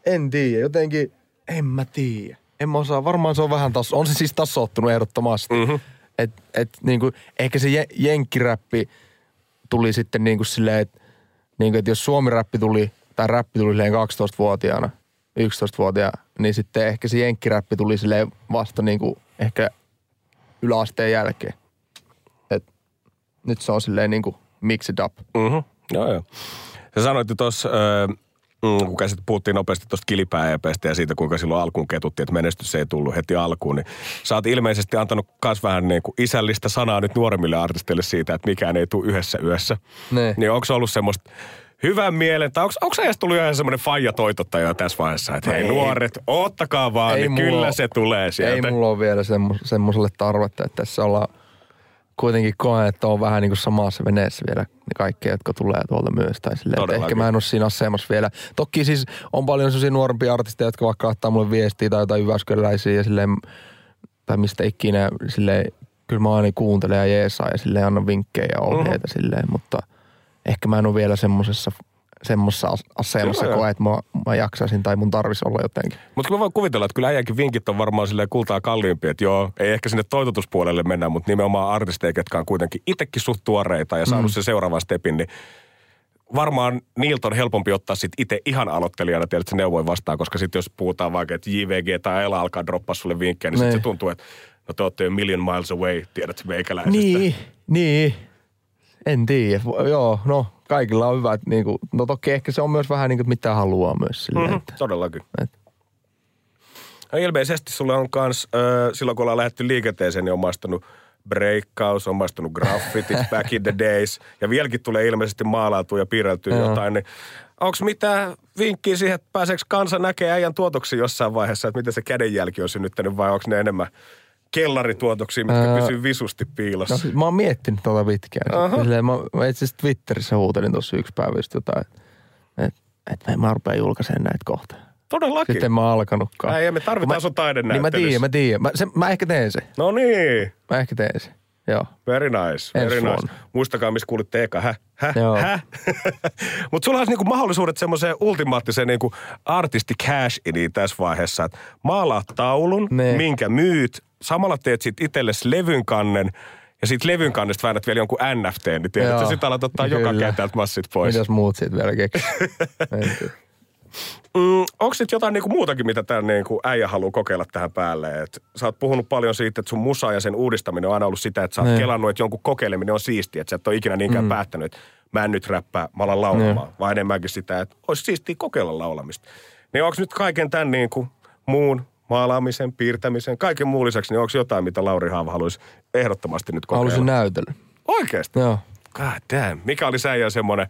En tiedä, jotenkin, en mä tiedä. En mä osaa, varmaan se on vähän taas, on se siis tasoittunut ehdottomasti. Mhm. Et, et niinku, ehkä se je, jenkkiräppi tuli sitten niinku silleen, että niinku, et jos suomiräppi tuli, tai räppi tuli silleen 12-vuotiaana, 11-vuotiaana, niin sitten ehkä se jenkkiräppi tuli silleen vasta niinku ehkä yläasteen jälkeen. Et nyt se on silleen niinku mixed up. Mhm. Joo, joo. Sä sanoit tuossa, mm, kun käsit, puhuttiin nopeasti tuosta kilipää ja siitä, kuinka silloin alkuun ketuttiin, että menestys ei tullut heti alkuun, niin sä oot ilmeisesti antanut myös vähän niin kuin isällistä sanaa nyt nuoremmille artisteille siitä, että mikään ei tule yhdessä yössä. Ne. Niin onko se ollut semmoista hyvän mielen, tai onko, se edes tullut ihan semmoinen faija toitottaja tässä vaiheessa, että hei Ei. nuoret, ottakaa vaan, Ei niin kyllä oo- se tulee sieltä. Ei mulla ole vielä semmo, semmoiselle tarvetta, että tässä ollaan kuitenkin koen, että on vähän niin kuin samassa veneessä vielä ne kaikki, jotka tulee tuolta myös. Tai silleen, että ehkä mä en ole siinä asemassa vielä. Toki siis on paljon sellaisia nuorempia artisteja, jotka vaikka laittaa mulle viestiä tai jotain Jyväskyläisiä ja silleen, tai mistä ikinä, silleen, kyllä mä aina kuuntelen ja jeesaa ja silleen annan vinkkejä ja ohjeita Mhm. silleen, mutta ehkä mä en ole vielä semmoisessa semmoisessa as- asemassa koe, että mä, mä jaksaisin tai mun tarvisi olla jotenkin. Mutta mä voin kuvitella, että kyllä äijänkin vinkit on varmaan silleen kultaa kalliimpi, että joo, ei ehkä sinne toitotuspuolelle mennä, mutta nimenomaan artisteja, ketkä on kuitenkin itsekin suht tuoreita ja saanut mm. sen seuraavan stepin, niin varmaan niiltä on helpompi ottaa sit itse ihan aloittelijana tiedät, se neuvoin vastaan, koska sitten jos puhutaan vaikka, että JVG tai Ela alkaa droppaa sulle vinkkejä, niin, sitten Niin. se tuntuu, että no te olette jo million miles away, tiedät meikäläisestä. Niin, niin. En tiedä. Joo, no kaikilla on hyvät. Niin kuin, no toki ehkä se on myös vähän niin kuin, mitä haluaa myös silleen, Mhm, että, todellakin. että Ja ilmeisesti sulle on kans, äh, silloin kun ollaan lähdetty liikenteeseen, niin on maistanut breakkaus, on maistanut graffitit <laughs> back in the days. Ja vieläkin tulee ilmeisesti maalautua ja piirreltyä Joo. jotain. Niin onko mitään vinkkiä siihen, että pääseekö kansa näkemään äijän tuotoksia jossain vaiheessa, että miten se kädenjälki on synnyttänyt vai onko ne enemmän kellarituotoksia, mitkä pysyy visusti piilossa? No, siis mä oon miettinyt tuota pitkään. Aha. Silleen, mä, mä itse asiassa Twitterissä huutelin tuossa yksi päivä just jotain, että et, et mä rupean julkaisemaan näitä kohta. Todellakin. Sitten en mä alkanutkaan. Äijä, me tarvitaan Mä- sun Niin mä tiedän, mä tiedän. Mä, se, mä ehkä teen sen. No niin. Mä ehkä teen sen. Joo. Very nice, very Ensi nice. vuonna. Muistakaa, missä kuulitte eka. Häh? Häh? Joo. Häh? <laughs> Mutta sulla olisi niinku mahdollisuudet semmoiseen ultimaattiseen niinku artisti cash tässä vaiheessa. Että maalaat taulun, Ne. minkä myyt. Samalla teet sit itsellesi levyn kannen. Ja sit levyn kannesta väännät vielä jonkun NFT, niin tiedät, että sit alat ottaa joka Kyllä. kentältä massit pois. Mitäs muut siitä vielä keksii? <laughs> Tiedä. Mm, onko sitten jotain niinku muutakin, mitä tämä niinku äijä haluaa kokeilla tähän päälle? Et sä oot puhunut paljon siitä, että sun musa ja sen uudistaminen on aina ollut sitä, että sä oot Niin. kelannut, että jonkun kokeileminen on siistiä. Että sä et ole ikinä niinkään mm. päättänyt, että mä en nyt räppää, mä alan laulamaan. Niin. Vaan enemmänkin sitä, että olisi siistiä kokeilla laulamista. Niin onko nyt kaiken tämän niinku muun maalaamisen, piirtämisen, kaiken muun lisäksi, niin onko jotain, mitä Lauri Haava haluaisi ehdottomasti nyt kokeilla? näytellä. Oikeasti? Joo. God damn. Mikä oli säijä semmoinen,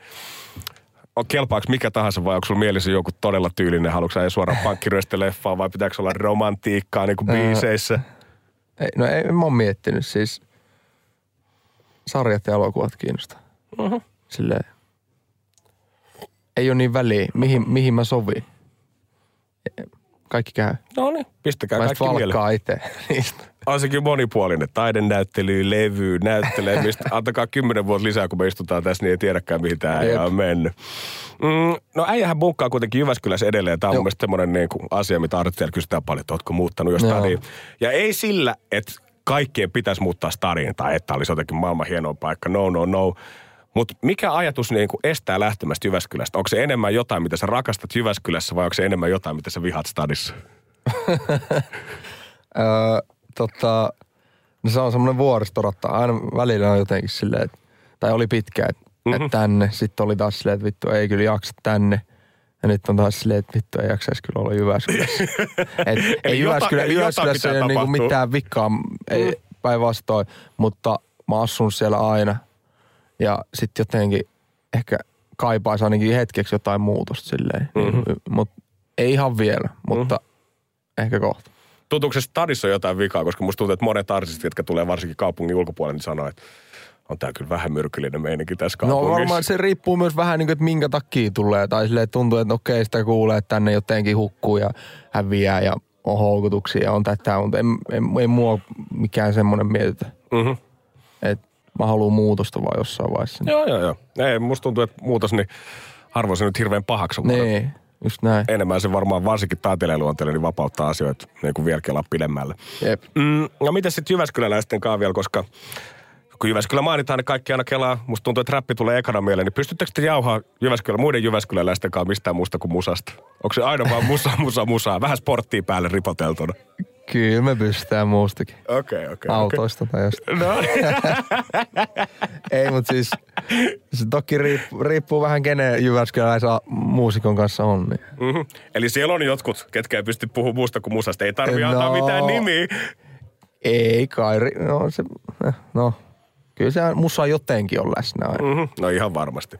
on kelpaako mikä tahansa vai onko sulla mielessä joku todella tyylinen? Haluatko sä suoraan <laughs> pankkiryöstöleffaa vai pitääkö olla romantiikkaa niin kuin biiseissä? Ei, no ei, mä oon miettinyt siis sarjat ja elokuvat kiinnostaa. Mhm. Silleen. Ei ole niin väliä, mihin, mihin mä sovin. Kaikki käy. No niin, pistäkää Mä kaikki mieleen. itse <laughs> niistä. On sekin monipuolinen. Taidenäyttely, levy, näyttelemistä. <laughs> Antakaa kymmenen vuotta lisää, kun me istutaan tässä, niin ei tiedäkään, mihin tämä äijä Jep. on mennyt. Mm, no äijähän bunkkaa kuitenkin Jyväskylässä edelleen. Tämä on mun Joo. mielestä semmoinen niin kuin asia, mitä artisteilla kysytään paljon, että ootko muuttanut jo stadiin. Ja ei sillä, että kaikkien pitäisi muuttaa stadiin tai että olisi jotenkin maailman hienoa paikka. No, no, no. Mutta mikä ajatus niin kuin estää lähtemästä Jyväskylästä? Onko se enemmän jotain, mitä sä rakastat Jyväskylässä vai onko se enemmän jotain, mitä sä vihaat stadissa? <laughs> Öö, tota, No se on semmoinen vuoristoratta. Aina välillä on jotenkin silleen, että, tai oli pitkä, että, Mhm. mm-hmm. että tänne. Sitten oli taas silleen, että vittu ei kyllä jaksa tänne. Ja nyt on taas silleen, että vittu ei jaksaisi kyllä olla Jyväskylässä. <laughs> Et, ei jota- Jyväskylä, eli Jyväskylässä ei ole niinku mitään vikaa, ei päinvastoin. Mutta mä asun siellä aina. Ja sitten jotenkin ehkä kaipaisi ainakin hetkeksi jotain muutosta silleen. Mm-hmm. Mutta ei ihan vielä, mutta ehkä kohta. Tuntuuko se stadissa jotain vikaa, koska musta tuntuu, että monet artistit, jotka tulee varsinkin kaupungin ulkopuolelle, niin sanoo, että on tää kyllä vähän myrkyllinen meininki tässä No kaupungissa. varmaan se riippuu myös vähän niin kuin, että minkä takia tulee. Tai silleen, tuntuu, että okei sitä kuulee, että tänne jotenkin hukkuu ja häviää ja on houkutuksia ja on tätä, mutta en, en, ei mua mikään semmoinen mietitä. Mhm. Että mä haluan muutosta vaan jossain vaiheessa. Joo, joo, joo. Ei, musta tuntuu, että muutos, niin harvoin se nyt hirveän pahaksi. Niin, just näin. Enemmän se varmaan varsinkin taiteilijaluonteelle niin vapauttaa asioita niin kuin vielä kelaa pidemmälle. Jep. Mm, no miten sitten Jyväskyläläisten kanssa vielä, koska kun Jyväskylä mainitaan, niin kaikki aina kelaa. Musta tuntuu, että räppi tulee ekana mieleen. Niin pystyttekö te jauhaa Jyväskylä, muiden Jyväskyläläisten kanssa mistään muusta kuin musasta? Onko se aina vaan musa, musa, musa? Vähän sporttia päälle ripoteltuna. Kyllä me pystytään muustakin. Okei, okei. Autoista tai jostain. No. Ei, mutta siis se toki riippuu, riippuu vähän kenen Jyväskyläläisen muusikon kanssa on. Niin. Mhm. Eli siellä on jotkut, ketkä ei pysty puhumaan muusta kuin musasta. Ei tarvi No. antaa mitään nimiä. Ei kai, no se, eh, no kyllä se musa jotenkin on läsnä aina. Mm-hmm. No ihan varmasti.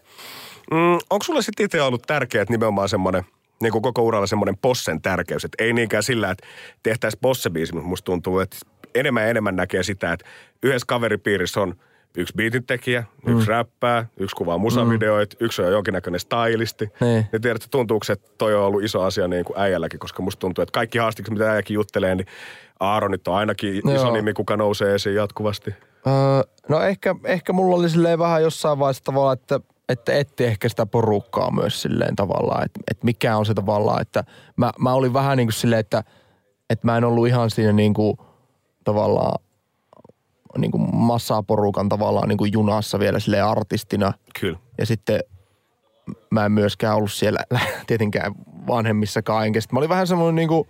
Mm, onko sulle sitten itse ollut tärkeää, että nimenomaan semmoinen, niin kuin koko uralla semmoinen possen tärkeys, että ei niinkään sillä, että tehtäisiin possebiisi, mutta musta tuntuu, että enemmän ja enemmän näkee sitä, että yhdessä kaveripiirissä on yksi biitintekijä, yksi räppää, yksi kuvaa musavideoita, yksi on jonkinnäköinen stylisti. Niin. Ja tiedätkö, tuntuuko että toi on ollut iso asia niin kuin äijälläkin, koska musta tuntuu, että kaikki haastikset, mitä äijäkin juttelee, niin Aaronit on ainakin iso Joo. nimi, kuka nousee esiin jatkuvasti. Öö, no ehkä, ehkä mulla oli silleen vähän jossain vaiheessa tavallaan, että, että etti ehkä sitä porukkaa myös silleen tavallaan, että, että mikä on se tavallaan, että mä, mä olin vähän niin kuin silleen, että, että mä en ollut ihan siinä niin kuin tavallaan niin kuin massaporukan tavallaan niin kuin junassa vielä silleen artistina. Kyllä. Ja sitten mä en myöskään ollut siellä <laughs> tietenkään vanhemmissakaan. Enkä sit mä olin vähän semmoinen niinku,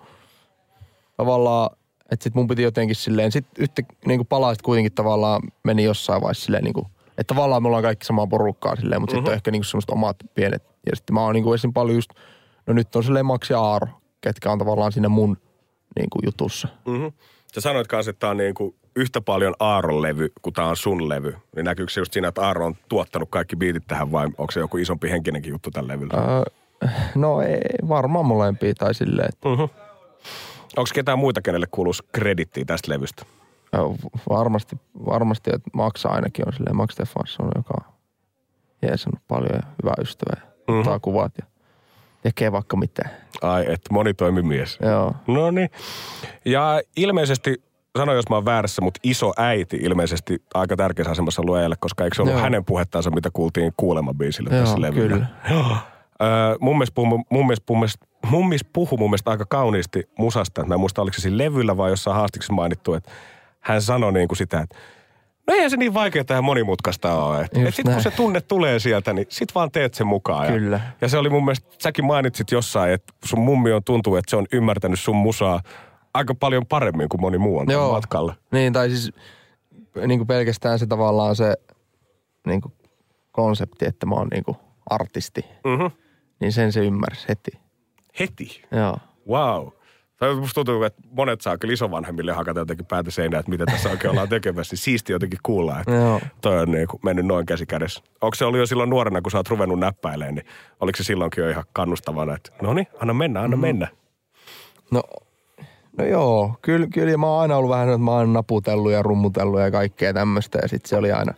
tavallaan, että sit mun piti jotenkin silleen, sit yhtä niinku palaiset kuitenkin tavallaan meni jossain vaiheessa silleen niinku, että tavallaan me ollaan kaikki samaa porukkaa silleen, mutta mm-hmm. sitten on ehkä niinku semmoiset omat pienet. Ja sitten mä oon niinku esim. paljon just, no nyt on silleen Max ja Aaro, ketkä on tavallaan siinä mun niinku jutussa. Mm-hmm. Sä sanoit kanssa, että tämä on niin kuin yhtä paljon Aaron levy kuin tämä on sun levy. Niin näkyykö se just siinä, että Aaro on tuottanut kaikki biitit tähän vai onko se joku isompi henkinenkin juttu tällä levyllä? Öö, no ei, varmaan molempia tai silleen, että Mm-hmm. Onko ketään muita, kenelle kuuluisi kredittiä tästä levystä? Ö, Varmasti, varmasti, että Max ainakin on silleen, Max Stefansson, joka on jeesannut paljon ja hyvä ystävä ja Mhm. ottaa kuvat ja tekee vaikka mitä. Ai, että monitoimimies. Joo. No niin. Ja ilmeisesti, sano jos mä oon väärässä, mutta iso äiti ilmeisesti aika tärkeässä asemassa lueelle, koska eikö se ollut Joo. hänen puhettaansa, mitä kuultiin kuulemabiisille tässä Joo, levyllä? kyllä. Joo. Öö, mun mielestä puhu mun, mielestä, mun, mielestä, mun mielestä puhu mun mielestä aika kauniisti musasta. Mä en muista, oliko se siinä levyllä vai jossain haastiksessa mainittu, että hän sanoi niin kuin sitä, että no eihän se niin vaikeaa ja monimutkaista ole. Että et sit kun se tunne tulee sieltä, niin sit vaan teet sen mukaan. Ja, Kyllä. ja se oli mun mielestä, säkin mainitsit jossain, että sun mummi on tuntuu, että se on ymmärtänyt sun musaa aika paljon paremmin kuin moni muu on Joo. matkalla. Niin, tai siis niin kuin pelkästään se tavallaan se niin kuin konsepti, että mä oon niin kuin artisti, Mm-hmm. niin sen se ymmärsi heti. Heti. Joo. Wow. Musta tuntuu, että monet saa kyllä isovanhemmille hakata jotenkin päätä seinään, että mitä tässä oikein ollaan tekemässä. Siisti jotenkin kuulla, että Joo. toi on niin kuin mennyt noin käsi kädessä. Onko se ollut jo silloin nuorena, kun sä oot ruvennut näppäilemään, niin oliko se silloinkin jo ihan kannustavana, että no niin, anna mennä, anna Mm-hmm. mennä. No, no joo, kyllä, kyllä mä oon aina ollut vähän, että mä oon naputellut ja rummutellut ja kaikkea tämmöistä. Ja sitten se oli aina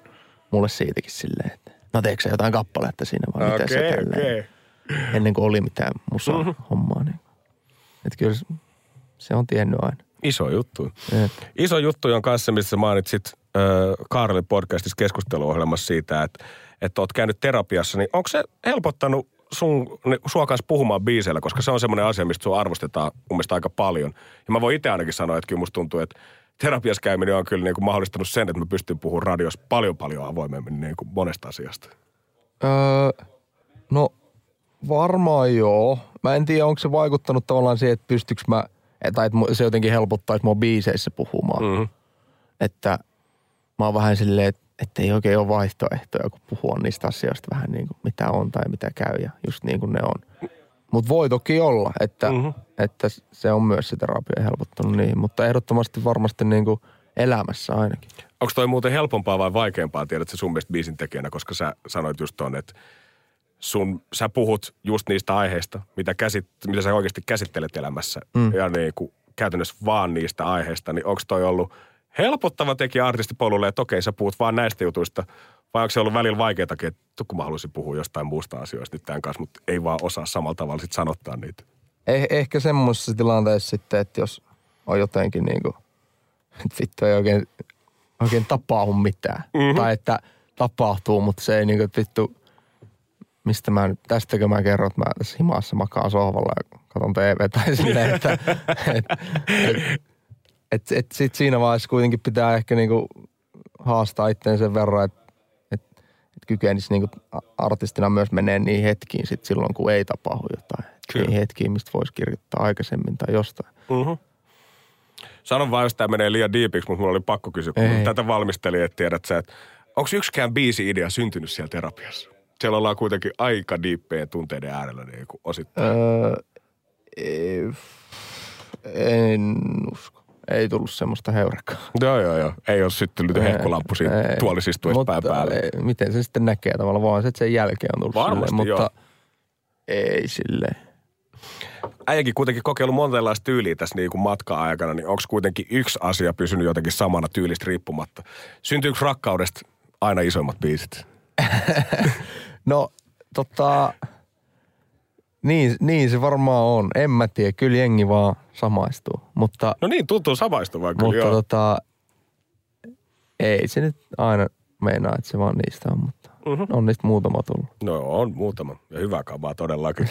mulle siitäkin silleen, että no teekö sä jotain kappaletta siinä vai mitä se okei. Ennen kuin oli mitään musa Mm-hmm. hommaa. Niin. Että kyllä se- on tiennyt aina. Iso juttu. Et, Iso juttu on kanssa, mistä sä mainitsit äh, Kaarelin podcastissa keskusteluohjelmassa siitä, että, että oot käynyt terapiassa, niin onko se helpottanut sun, ne- sua kanssa puhumaan biiseillä, koska se on semmoinen asia, mistä sua arvostetaan mun mielestä aika paljon. Ja mä voin itse ainakin sanoa, että kyllä musta tuntuu, että terapiassa käyminen on kyllä niin kuin mahdollistanut sen, että mä pystyn puhumaan radiossa paljon paljon avoimemmin niin kuin monesta asiasta. öö, no varmaan joo. Mä en tiedä, onko se vaikuttanut tavallaan siihen, että pystyykö mä, tai että se jotenkin helpottaisi mua biiseissä puhumaan. Mm-hmm. että mä oon vähän silleen, että, että ei oikein ole vaihtoehtoja, kun puhua niistä asioista vähän niin kuin mitä on tai mitä käy ja just niin kuin ne on. Mutta voi toki olla, että, Mhm. mm-hmm. että se on myös se terapia helpottanut niin, mutta ehdottomasti varmasti niin kuin elämässä ainakin. Onko toi muuten helpompaa vai vaikeampaa, tiedät sä sun mielestä biisin tekijänä, koska sä sanoit just ton, että sun, sä puhut just niistä aiheista, mitä, käsit, mitä sä oikeasti käsittelet elämässä. Mm. Ja niin kuin käytännössä vaan niistä aiheista, niin onko toi ollut helpottava tekijä artistipolulle, että okei, sä puhut vaan näistä jutuista, vai onko se ollut välillä vaikeatakin, että "Tuu, kun mä haluaisin puhua jostain muusta asioista nyt tämän kanssa, mutta ei vaan osaa samalla tavalla sit sanottaa niitä. Eh, ehkä semmoisessa tilanteessa sitten, että jos on jotenkin niin kuin, <laughs> että vittu ei oikein, oikein tapahdu mitään. Mm-hmm. Tai että tapahtuu, mutta se ei niin kuin, että vittu, mistä mä nyt, tästäkö mä kerron, että mä tässä himassa makaan sohvalla ja katon TV tai silleen, että <laughs> et, et, et, et sit siinä vaiheessa kuitenkin pitää ehkä niinku haastaa itteen sen verran, että et, et kykenisi niinku artistina myös menee niihin hetkiin sit silloin, kun ei tapahdu jotain. Kyllä. Niihin hetkiin, mistä voisi kirjoittaa aikaisemmin tai jostain. Mm-hmm. Sanon vaan, jos tämä menee liian diipiksi, mutta mulla oli pakko kysyä, kun Ei. tätä valmistelin, että tiedät sä, että onko yksikään biisi-idea syntynyt siellä terapiassa? Siellä ollaan kuitenkin aika diippeen tunteiden äärellä niin kuin osittain. Öö, ei, en usko. Ei tullut semmoista heurakkaa. Joo, joo, joo. Ei ole syttynyt hehkulamppu siitä Ei. tuolisistuessa Mutta päälle. ei, miten se sitten näkee tavallaan, vaan se, että sen jälkeen on tullut Varmasti, silleen, joo. mutta ei silleen. Äijäkin kuitenkin kokeillut monenlaista tyyliä tässä niin kuin matka-aikana, niin onko kuitenkin yksi asia pysynyt jotenkin samana tyylistä riippumatta? Syntyykö rakkaudesta aina isoimmat biisit? <laughs> No, tota, niin, niin se varmaan on. En mä tiedä, kyllä jengi vaan samaistuu. Mutta, No niin, tuntuu samaistuvaa kyllä, mutta joo. tota, ei se nyt aina meinaa, että se vaan niistä on, mutta Mhm. on niistä muutama tullut. No on muutama. Ja hyvää kamaa todellakin.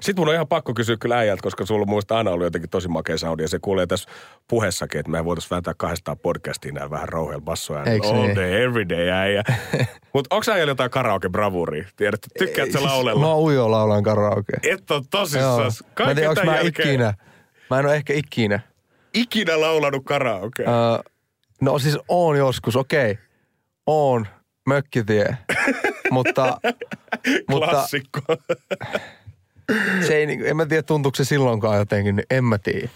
Sitten mun on ihan pakko kysyä kyllä äijältä, koska sulla on muista aina ollut jotenkin tosi makea sound. Ja se kuulee tässä puheessakin, että mehän voitaisiin vääntää kahdestaan podcastiin näin vähän rauheella bassoja. All niin? day, every day äijä. <laughs> Mutta onko äijällä jotain karaoke-bravuria? Tiedät, tykkäätkö sä laulella? Mä ujo laulan karaoke. Et on tosissaan. Mä en tiedä, onks mä ikinä. Mä en ole ehkä ikinä. ikinä laulanut karaoke. Öö, no siis on joskus, okei. On. Mökkitie. <laughs> mutta, mutta Klassikko. <laughs> se ei, niinku- en mä tiedä tuntuuko se silloinkaan jotenkin, niin en mä tiedä.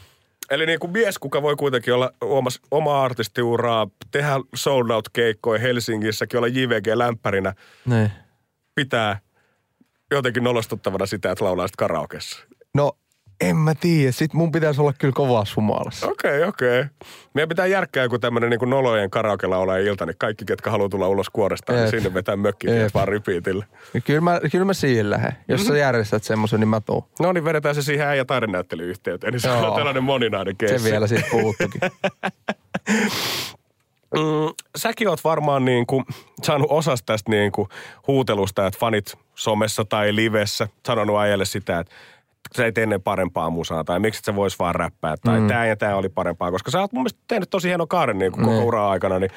Eli niin kuin mies, kuka voi kuitenkin olla omas, oma artistiuraa, tehdä sold out keikkoja Helsingissäkin, olla JVG-lämpärinä, Niin. pitää jotenkin nolostuttavana sitä, että laulaa sitten karaokessa. No en mä tiedä. Sitten mun pitäisi olla kyllä kovassa humalassa. Okei, okay, okei. Okay. Meidän pitää järkkää joku tämmöinen niin nolojen karaoke ilta, niin kaikki, ketkä haluaa tulla ulos kuorestaan, niin sinne vetää mökkiin Jep. vaan repeatille. Ja Kyllä mä, kyllä mä siihen lähden. Jos Mhm. sä järjestät semmoisen, niin mä tuun. No niin, vedetään se siihen äijä taidenäyttelyyhteyteen, niin se Joo. on tällainen moninainen keissi. Se vielä siitä puuttukin. <laughs> Mm, säkin oot varmaan niin kuin saanut osasta tästä niin kuin huutelusta, että fanit somessa tai livessä sanonut äijälle sitä, että sä et ennen parempaa musaa, tai miksi et sä vois vaan räppää, tai mm. tää ja tää oli parempaa, koska sä oot mun mielestä tehnyt tosi hieno kaaren niin kuin koko Niin. uraa aikana, niin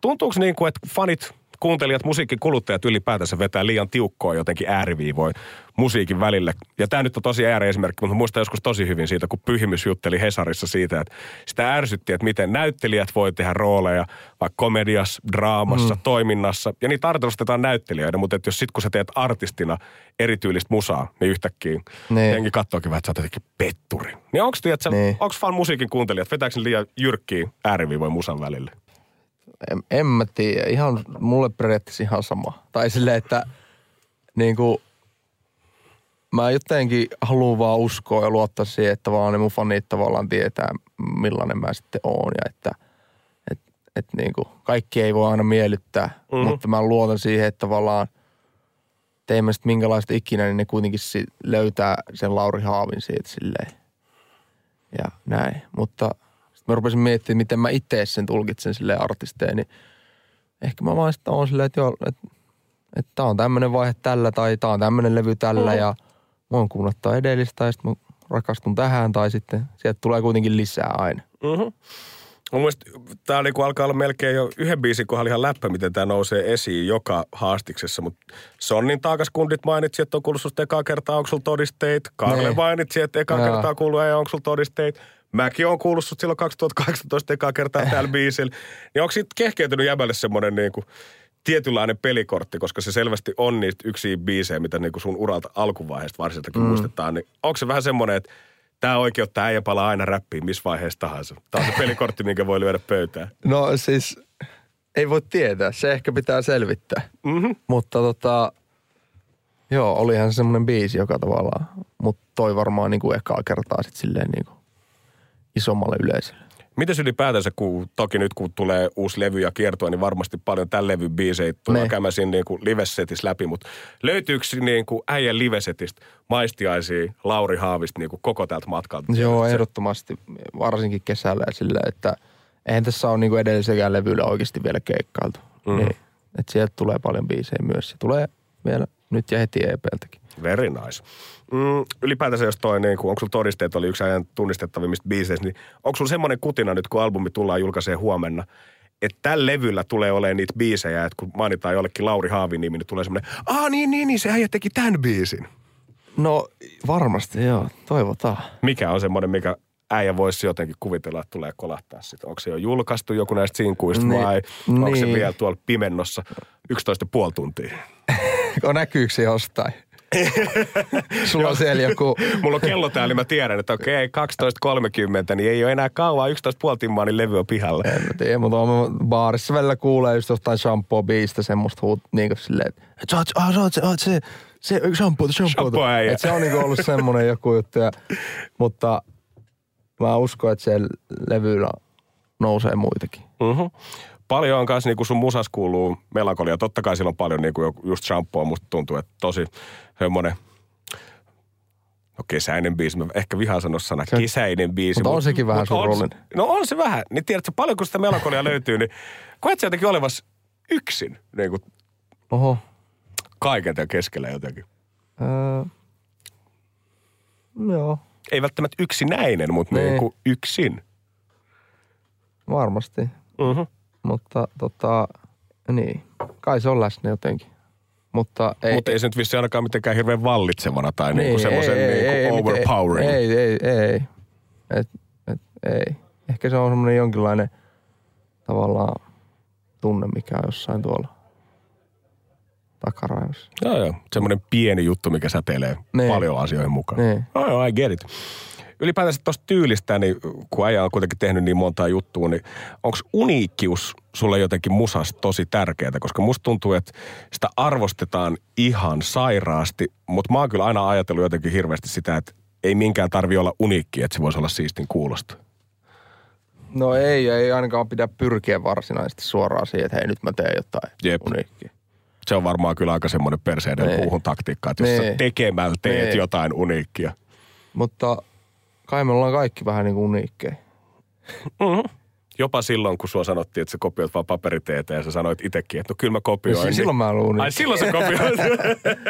tuntuuko niin kuin, että fanit, kuuntelijat, musiikin kuluttajat ylipäätänsä vetää liian tiukkoa jotenkin ääriviivoin musiikin välille. Ja tämä nyt on tosi ääriesimerkki, mutta muistan joskus tosi hyvin siitä, kun Pyhimys jutteli Hesarissa siitä, että sitä ärsytti, että miten näyttelijät voi tehdä rooleja vaikka komediassa, draamassa, mm. toiminnassa. Ja niitä arvostetaan näyttelijöitä, mutta että jos sit kun sä teet artistina erityylistä musaa, niin yhtäkkiä Niin. jengi katsookin vähän, että sä oot jotenkin petturi. Niin onko niin. Fan musiikin kuuntelijat, vetääkö ne liian jyrkkiä ääriviivoja musan välille? En, en mä tiedä. Ihan mulle periaatteessa ihan sama. Tai silleen, että niin kuin, mä jotenkin haluan vaan uskoa ja luottaa siihen, että vaan ne mun fanit tavallaan tietää, millainen mä sitten oon. Ja että et, et niin kuin, kaikki ei voi aina miellyttää, Mhm. mm-hmm. mutta mä luotan siihen, että tavallaan teimme sitten minkälaista ikinä, niin ne kuitenkin si- löytää sen Lauri Haavin siitä silleen. Ja näin. Mutta mä rupesin miettimään, miten mä itse sen tulkitsen silleen artisteen, niin ehkä mä vaan sitten oon silleen, että joo, että, että tää on tämmönen vaihe tällä tai tää on tämmönen levy tällä Mm. ja mä oon kuunnattaa edellistä ja sitten mä rakastun tähän tai sitten sieltä tulee kuitenkin lisää aina. Mm-hmm. Mun mielestä tää niinku alkaa olla melkein jo yhden biisin kohdalla ihan läppä, miten tämä nousee esiin joka haastiksessa. Mutta Sonnin taakaskundit mainitsi, että on kuullut susta ekaa kertaa, onko sulla todisteet. Karle Niin. mainitsi, että ekaa kertaa kuullut, ei onko sulla todisteet. Mäkin on kuullut sut silloin 2018 ekaa kertaa täällä biisillä. Niin onko siitä kehkeytynyt jäbälle semmoinen niin kuin tietynlainen pelikortti, koska se selvästi on niistä yksiä biisejä, mitä niin kuin sun uralta alkuvaiheesta varsinkin mm. muistetaan. Niin onko se vähän semmoinen, että tämä oikeuttaa äijä palaa aina räppiin missä vaiheessa tahansa? Tämä on se pelikortti, minkä voi lyödä pöytään. No siis ei voi tietää, se ehkä pitää selvittää. Mm-hmm. Mutta tota, joo, olihan se semmoinen biisi joka tavallaan. Mutta toi varmaan niin kuin ekaa kertaa sitten silleen niin kuin isommalle yleisölle. Miten ylipäätänsä, kun toki nyt kun tulee uusi levy ja kiertoa, niin varmasti paljon tämän levyn biisejä tulee käymään siinä niin kuin livesetis läpi, mutta löytyykö niin kuin äijän livesetistä maistiaisia Lauri Haavista niin kuin koko tältä matkalta? Joo, ehdottomasti, varsinkin kesällä sillä, että eihän tässä ole niin kuin edellisekään levyllä oikeasti vielä keikkailtu. Mm. Niin, että sieltä tulee paljon biisejä myös. Se tulee vielä nyt ja heti EPltäkin. Very nice. Mm, ylipäätänsä jos toi, niin kun, onko sulla todisteet, oli yksi ajan tunnistettavimmista biiseistä, niin onko sulla semmoinen kutina nyt, kun albumi tullaan julkaisee huomenna, että tällä levyllä tulee olemaan niitä biisejä, että kun mainitaan jollekin Lauri Haavin nimi, niin tulee semmoinen, aa niin, niin, niin, se äijä teki tämän biisin. No varmasti joo, toivotaan. Mikä on semmoinen, mikä äijä voisi jotenkin kuvitella, että tulee kolahtaa sitä. Onko se jo julkaistu joku näistä sinkuista niin, vai niin. onko se vielä tuolla pimennossa 11,5 tuntia? <laughs> Näkyykö se jostain? <laughs> Sulla on siellä joku... <laughs> Mulla on kello täällä, niin mä tiedän, että okei, 12.30, niin ei ole enää kauan, 11,5 timmaa, niin levy on pihalla. En mä tiedä, mutta on baarissa välillä kuulee just jostain shampoo biistä semmoista huut, niin kuin silleen, että oot, oot, oot se, se shampoo, shampoo. shampoo se on niin ollut semmoinen joku juttu, ja, mutta mä uskon, että siellä levyllä nousee muitakin. Mm-hmm paljon on kanssa niinku sun musas kuuluu melankolia. Totta kai sillä on paljon niinku just shampoo, musta tuntuu, että tosi semmoinen No kesäinen biisi, mä ehkä vihaan sanoa sana se, kesäinen biisi. Mutta on sekin vähän surullinen. On, no on se vähän. Niin tiedätkö, paljon kun sitä melankolia <laughs> löytyy, niin koet sä jotenkin olevas yksin niin kuin Oho. kaiken tämän keskellä jotenkin? Öö, joo. Ei välttämättä yksinäinen, mutta niin. niin kuin yksin. Varmasti. Mm-hmm. Mutta tota, niin, kai se on läsnä jotenkin. Mutta ei, Mutta ei se nyt vissi ainakaan mitenkään hirveän vallitsevana tai niin, niinku semmoisen niinku ei, overpowering. Ei, ei, ei. Et, et, ei. Ehkä se on semmoinen jonkinlainen tavallaan tunne, mikä on jossain tuolla takaraivossa. Joo, joo. Semmoinen pieni juttu, mikä säteilee niin. paljon asioihin mukaan. Niin. Oh, joo, I get it ylipäätänsä tuosta tyylistä, niin kun äijä on kuitenkin tehnyt niin montaa juttua, niin onko uniikkius sulle jotenkin musas tosi tärkeää? Koska musta tuntuu, että sitä arvostetaan ihan sairaasti, mutta mä oon kyllä aina ajatellut jotenkin hirveästi sitä, että ei minkään tarvi olla uniikki, että se voisi olla siistin kuulosta. No ei, ei ainakaan pidä pyrkiä varsinaisesti suoraan siihen, että hei nyt mä teen jotain Jep. uniikkia. Se on varmaan kyllä aika semmoinen perseiden niin. puuhun taktiikka, että jos sä niin. tekemällä teet niin. jotain uniikkia. Mutta kai me ollaan kaikki vähän niin kuin uniikkeja. Mm-hmm. Jopa silloin, kun sua sanottiin, että sä kopioit vaan paperiteetä ja sä sanoit itsekin, että no kyllä mä kopioin. No, niin... Silloin mä luulin. Ai silloin sä kopioit.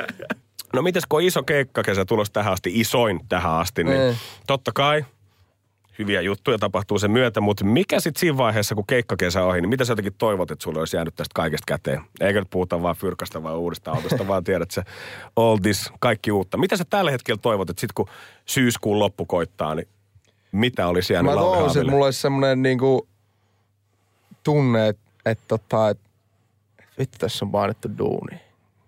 <laughs> no mites kun iso keikkakesä tulos tähän asti, isoin tähän asti, niin mm. totta kai hyviä juttuja tapahtuu sen myötä, mutta mikä sitten siinä vaiheessa, kun keikkakesä on ohi, niin mitä sä jotenkin toivot, että sulle olisi jäänyt tästä kaikesta käteen? Eikä nyt puhuta vaan fyrkasta vai uudesta autosta, <laughs> vaan tiedät sä all this, kaikki uutta. Mitä sä tällä hetkellä toivot, että sitten kun syyskuun loppu koittaa, niin mitä olisi jäänyt Mä toivoisin, että mulla olisi semmoinen niinku tunne, että et tota, et, vittu tässä on painettu duuni.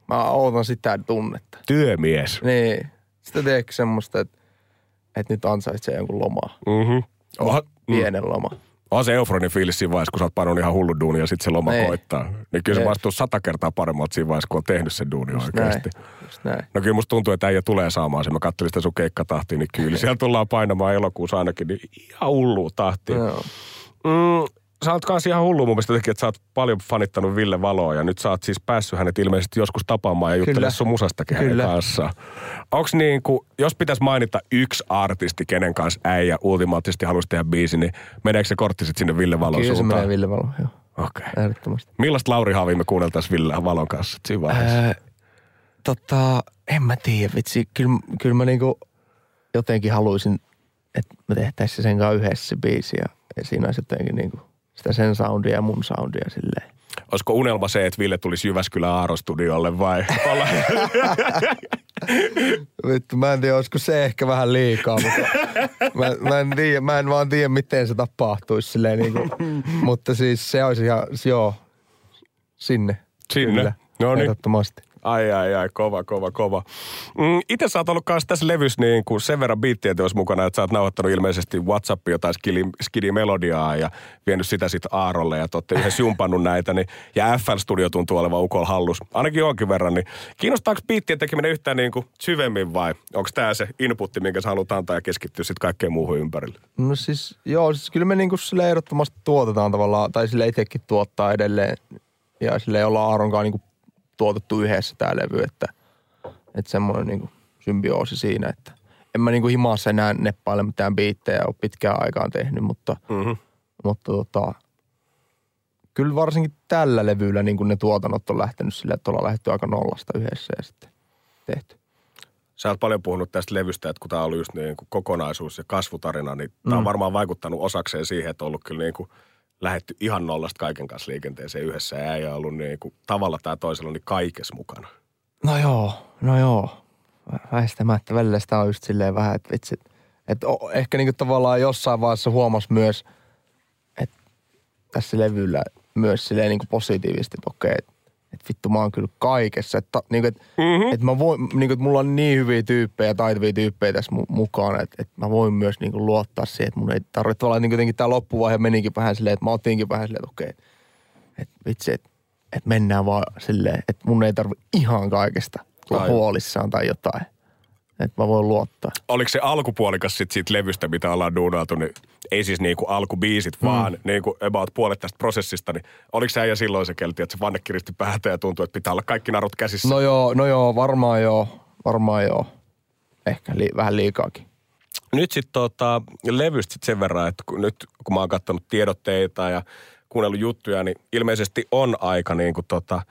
Mä ootan sitä tunnetta. Työmies. Niin. Sitä teekö semmoista, että että nyt ansaitsee jonkun lomaa. Mm-hmm. Oh, pienen mm. loma. On se eufronin fiilis siinä vaiheessa, kun sä oot pannut ihan hullu duuni ja sitten se loma Ei. koittaa. Niin kyllä se maistuu sata kertaa paremmalta siinä vaiheessa, kun on tehnyt sen duuni Just oikeasti. Näin. Just näin. No kyllä musta tuntuu, että äijä tulee saamaan sen. Mä katselin sitä sun keikkatahtia, niin kyllä siellä tullaan painamaan elokuussa ainakin niin ihan hullu tahtia. Joo. Mm, sä oot kanssa ihan hullu mun mielestä teki, että sä oot paljon fanittanut Ville Valoa ja nyt sä oot siis päässyt hänet ilmeisesti joskus tapaamaan ja juttelemaan sun musastakin Kyllä. hänen kanssaan. Onks niin kuin, jos pitäisi mainita yksi artisti, kenen kanssa äijä ultimaattisesti haluaisi tehdä biisi, niin meneekö se kortti sitten sinne Ville Valon Kyllä suuntaan? Kyllä se menee Ville Valo, joo. Okei. Okay. Ehdottomasti. Millaista Lauri Haavi me kuunneltaisiin Ville Valon kanssa siinä vaiheessa? Ää, tota, en mä tiedä, vitsi. Kyllä, kyllä mä niinku jotenkin haluaisin, että me tehtäisiin sen kanssa yhdessä biisi ja siinä olisi jotenkin niinku – sitä sen soundia ja mun soundia silleen. olisiko unelma se, että Ville tulisi Jyväskylän Aarostudiolle vai? <laughs> Vittu, mä en tiedä, olisiko se ehkä vähän liikaa, mutta mä, mä, en, tiedä, mä en vaan tiedä, miten se tapahtuisi silleen niin kuin, mutta siis se olisi ihan, joo, sinne. Sinne? Kyllä, No niin. ehdottomasti. Ai, ai, ai, kova, kova, kova. Mm, itse sä oot ollut kanssa tässä levyssä niin kuin sen verran biittien teos mukana, että sä oot nauhoittanut ilmeisesti WhatsAppia jotain skidi, skidi-melodiaa ja vienyt sitä sitten Aarolle ja te yhdessä jumpannut näitä. Niin, ja FL Studio tuntuu olevan ukol hallus, ainakin jonkin verran. Niin kiinnostaako biittien tekeminen yhtään niin kuin syvemmin vai onko tämä se inputti, minkä sä haluat antaa ja keskittyä sitten kaikkeen muuhun ympärille? No siis, joo, siis kyllä me niinku sille ehdottomasti tuotetaan tavallaan, tai sille itsekin tuottaa edelleen. Ja sille ollaan Aaronkaan niinku tuotettu yhdessä tämä levy, että, että semmoinen niinku symbioosi siinä, että en mä niinku himassa enää neppaile mitään biittejä, ole pitkään aikaan tehnyt, mutta, Mm-hmm. mutta tota, kyllä varsinkin tällä levyllä niin ne tuotannot on lähtenyt sille, että ollaan lähdetty aika nollasta yhdessä ja sitten tehty. Sä oot paljon puhunut tästä levystä, että kun tämä on ollut just niin kuin kokonaisuus ja kasvutarina, niin tämä on varmaan vaikuttanut osakseen siihen, että on ollut kyllä niin kuin lähetty ihan nollasta kaiken kanssa liikenteeseen yhdessä ja ei ollut niin kuin tavalla tai toisella niin kaikessa mukana. No joo, no joo. Väistämättä välillä sitä on just silleen vähän, että vitsi. Että ehkä niinku tavallaan jossain vaiheessa huomas myös, että tässä levyllä myös silleen niinku positiivisesti, että okei, että et vittu mä oon kyllä kaikessa. Että niinku, et, mm-hmm. et mä voin, niinku, et mulla on niin hyviä tyyppejä, taitavia tyyppejä tässä mu- mukana, että et mä voin myös niinku luottaa siihen, että mun ei tarvitse tavallaan niinku jotenkin tää loppuvaihe menikin vähän silleen, että mä otinkin vähän silleen, että okei, että vitsi, että et mennään vaan silleen, että mun ei tarvi ihan kaikesta olla huolissaan tai jotain. Että mä voin luottaa. Oliko se alkupuolikas sit siitä levystä, mitä ollaan duunailtu, niin ei siis niinku alkubiisit, vaan niinku about puolet tästä prosessista, niin oliko se äijä silloin se kelti, että se vanne kiristi päätä ja tuntui, että pitää olla kaikki narut käsissä? No joo, no joo, varmaan joo, varmaan joo. Ehkä li- vähän liikaakin. Nyt sitten tota, levystä sit sen verran, että kun, nyt kun mä oon katsonut tiedotteita ja kuunnellut juttuja, niin ilmeisesti on aika niin kuin tota,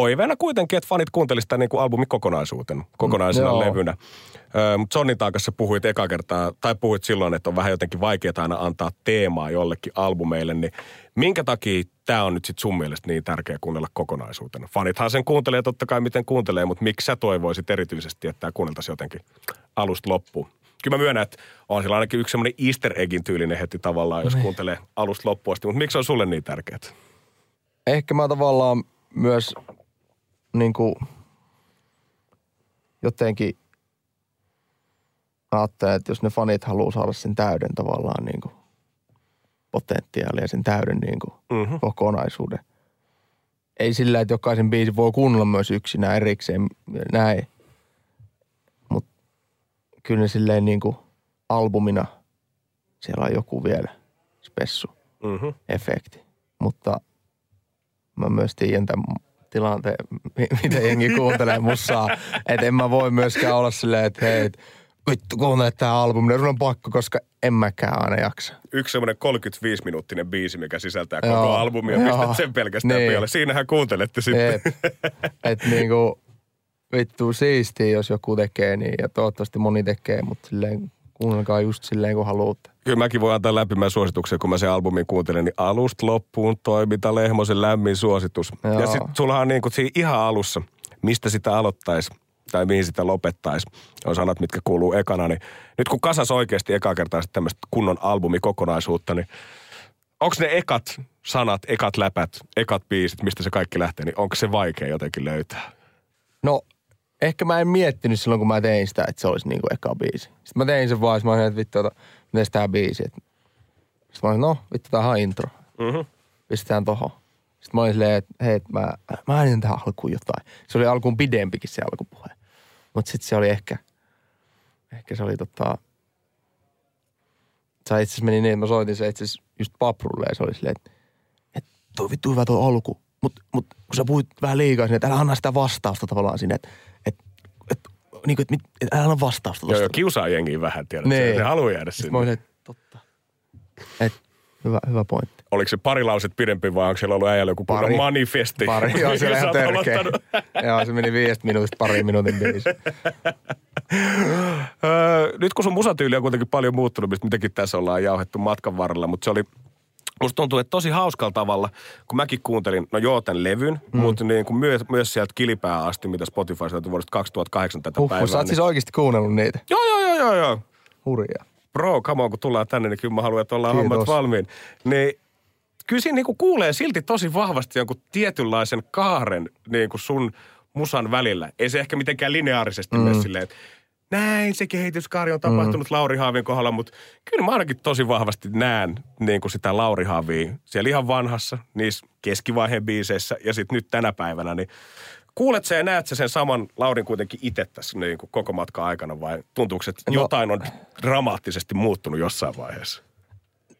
toiveena kuitenkin, että fanit kuuntelisivat sitä niin kuin albumin kokonaisuutena, kokonaisena joo. levynä. Mutta Sonnin kanssa puhuit eka kertaa, tai puhuit silloin, että on vähän jotenkin vaikeaa aina antaa teemaa jollekin albumeille, niin minkä takia tämä on nyt sitten sun mielestä niin tärkeä kuunnella kokonaisuutena? Fanithan sen kuuntelee totta kai miten kuuntelee, mutta miksi sä toivoisit erityisesti, että tämä kuunneltaisiin jotenkin alusta loppuun? Kyllä mä myönnän, että on sillä ainakin yksi semmoinen easter eggin tyylinen heti tavallaan, jos kuuntelee alusta loppuun asti. Mutta miksi on sulle niin tärkeää? Ehkä mä tavallaan myös niin kuin jotenkin ajattelen, että jos ne fanit haluaa saada sen täyden tavallaan niin kuin potentiaalia ja sen täyden niin kuin Mhm. kokonaisuuden. Ei sillä, että jokaisen biisin voi kuunnella myös yksinään erikseen näin. Mutta kyllä ne silleen niin kuin albumina siellä on joku vielä spessu Mm-hmm. efekti. Mutta mä myös tiedän tämän tilanteen, mi- miten jengi kuuntelee musaa. Että en mä voi myöskään olla silleen, että hei, vittu kuuntele tää albumi. Sun on pakko, koska en mäkään aina jaksa. Yksi semmoinen 35-minuuttinen biisi, mikä sisältää Joo, koko albumia, ja joo. pistät sen pelkästään Niin. pialle. Siinähän kuuntelette sitten. Et, et niinku, vittu siistiä, jos joku tekee niin, ja toivottavasti moni tekee, mutta silleen kuunnelkaa just silleen, kun haluatte. Kyllä mäkin voin antaa lämpimän suosituksen, kun mä sen albumin kuuntelen, niin alusta loppuun toiminta Lehmosen lämmin suositus. Joo. Ja sitten sullahan on niin kuin siinä ihan alussa, mistä sitä aloittaisi tai mihin sitä lopettaisi, on sanat, mitkä kuuluu ekana. Niin nyt kun kasas oikeasti eka kertaa sitten tämmöistä kunnon albumikokonaisuutta, niin onko ne ekat sanat, ekat läpät, ekat biisit, mistä se kaikki lähtee, niin onko se vaikea jotenkin löytää? No, ehkä mä en miettinyt silloin, kun mä tein sitä, että se olisi niinku eka biisi. Sitten mä tein sen vaan, mä olin, että vittu, miten tää biisi. Sitten mä olin, no, vittu, tää on intro. Mm-hmm. Pistetään tohon. Sitten mä olin silleen, että hei, mä, mä äänitän tähän alkuun jotain. Se oli alkuun pidempikin se alkupuhe. Mutta sitten se oli ehkä, ehkä se oli tota, se itse asiassa meni niin, että mä soitin se itse asiassa just paprulle ja se oli silleen, että, että toi vittu hyvä tuo alku. Mutta mut, kun sä puhuit vähän liikaa sinne, että älä anna sitä vastausta tavallaan sinne, että, niin kuin, että, mit- että vastausta Joo, tosta. joo, kiusaa jengiä vähän, tiedät. Niin. Se, ne haluaa jäädä sinne. mä olin, että totta. Et, hyvä, hyvä pointti. Oliko se pari lauset pidempi vai onko siellä ollut äijällä joku Pari. manifesti? Pari, joo, <laughs> se oli Sä ihan törkeä. <laughs> joo, se meni viidestä minuutista pariin minuutin biisi. <laughs> Öö, nyt kun sun musatyyli on kuitenkin paljon muuttunut, mistä mitäkin tässä ollaan jauhettu matkan varrella, mutta se oli musta tuntuu, että tosi hauskalla tavalla, kun mäkin kuuntelin, no joo, tämän levyn, mm. mutta niin kuin myös, myös sieltä kilipää asti, mitä Spotify löytyi vuodesta 2008 tätä Huh, päivää. sä oot niin... siis oikeasti kuunnellut niitä. Joo, joo, joo, joo, joo. Hurjaa. Bro, come on, kun tullaan tänne, niin kyllä mä haluan, että ollaan Kiitos. hommat valmiin. Niin kyllä siinä niin kuin kuulee silti tosi vahvasti jonkun tietynlaisen kaaren niin kuin sun musan välillä. Ei se ehkä mitenkään lineaarisesti mm. mene silleen, että näin se kehityskaari on tapahtunut mm. Lauri Haavin kohdalla, mutta kyllä mä ainakin tosi vahvasti näen niin kuin sitä Lauri Haavia siellä ihan vanhassa, niissä keskivaiheen biiseissä ja sitten nyt tänä päivänä, niin Kuulet sä ja näet sä sen saman Laurin kuitenkin itse tässä niin kuin koko matkan aikana vai tuntuuko, että No- jotain on dramaattisesti muuttunut jossain vaiheessa?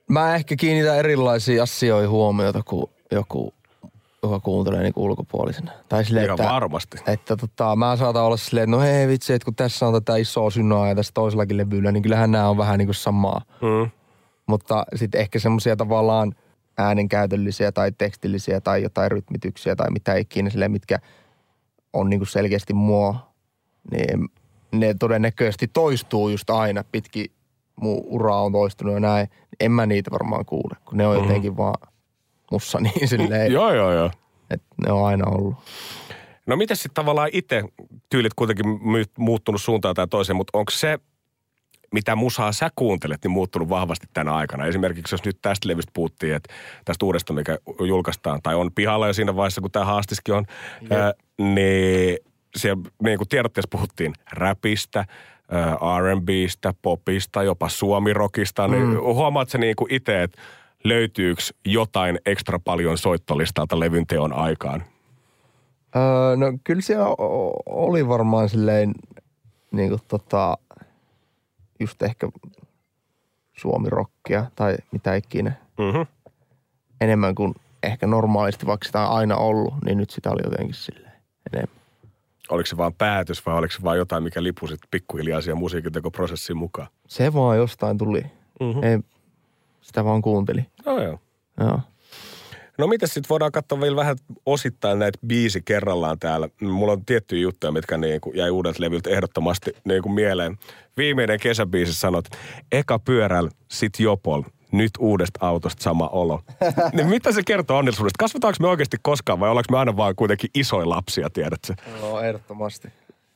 Mä ehkä kiinnitän erilaisiin asioihin huomiota kuin joku, joka kuuntelee niin ulkopuolisena. Tai silleen, Ihan että, varmasti. että tota, mä saatan olla silleen, että no hei vitsi, että kun tässä on tätä isoa synaa ja tässä toisellakin levyllä, niin kyllähän nämä on vähän niin kuin samaa. Mm. Mutta sitten ehkä semmoisia tavallaan äänenkäytöllisiä tai tekstillisiä tai jotain rytmityksiä tai mitä ikinä silleen, mitkä on niin kuin selkeästi mua, niin ne todennäköisesti toistuu just aina pitkin mun ura on toistunut ja näin. En mä niitä varmaan kuule, kun ne on jotenkin vaan mussa <laughs> niin silleen, Joo, joo, joo. että ne on aina ollut. No miten sitten tavallaan itse tyylit kuitenkin muuttunut suuntaan tai toiseen, mutta onko se, mitä musaa sä kuuntelet, niin muuttunut vahvasti tänä aikana? Esimerkiksi jos nyt tästä levystä puhuttiin, että tästä uudesta, mikä julkaistaan, tai on pihalla jo siinä vaiheessa, kun tämä haastiskin on, ää, niin siellä niin kuin tiedotteessa puhuttiin räpistä, ää, R&Bstä, popista, jopa suomirokista, niin mm. huomaat sä niin kuin itse, että löytyykö jotain ekstra paljon soittolistalta levyn teon aikaan? Öö, no kyllä siellä o- oli varmaan silleen niin kuin tota, just ehkä suomirokkia tai mitä ikinä. Mm-hmm. Enemmän kuin ehkä normaalisti, vaikka sitä on aina ollut, niin nyt sitä oli jotenkin silleen enemmän. Oliko se vaan päätös vai oliko se vaan jotain, mikä lipusit pikkuhiljaa siihen musiikintekoprosessiin mukaan? Se vaan jostain tuli. Mhm. Ei, sitä vaan kuunteli. No joo. Joo. No miten sitten voidaan katsoa vielä vähän osittain näitä biisi kerrallaan täällä. Mulla on tiettyjä juttuja, mitkä niin kuin jäi uudelta levyltä ehdottomasti niin kuin mieleen. Viimeinen kesäbiisi sanot, eka pyörällä, sit jopol, nyt uudesta autosta sama olo. <laughs> niin mitä se kertoo onnellisuudesta? Kasvataanko me oikeasti koskaan vai ollaanko me aina vaan kuitenkin isoja lapsia, tiedätkö? Joo, ehdottomasti.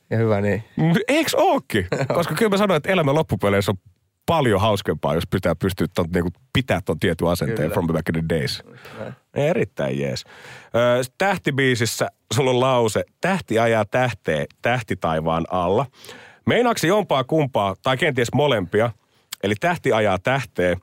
Ja hyvä niin. Eiks ookin? <laughs> Koska kyllä mä sanoin, että elämä loppupeleissä on paljon hauskempaa, jos pitää pystyä ton, niinku, pitää ton tietyn asenteen Kyllä. from back in the days. Erittäin jees. Ö, tähtibiisissä sulla on lause, tähti ajaa tähteen, tähti taivaan alla. Meinaaksi jompaa kumpaa, tai kenties molempia, eli tähti ajaa tähteen,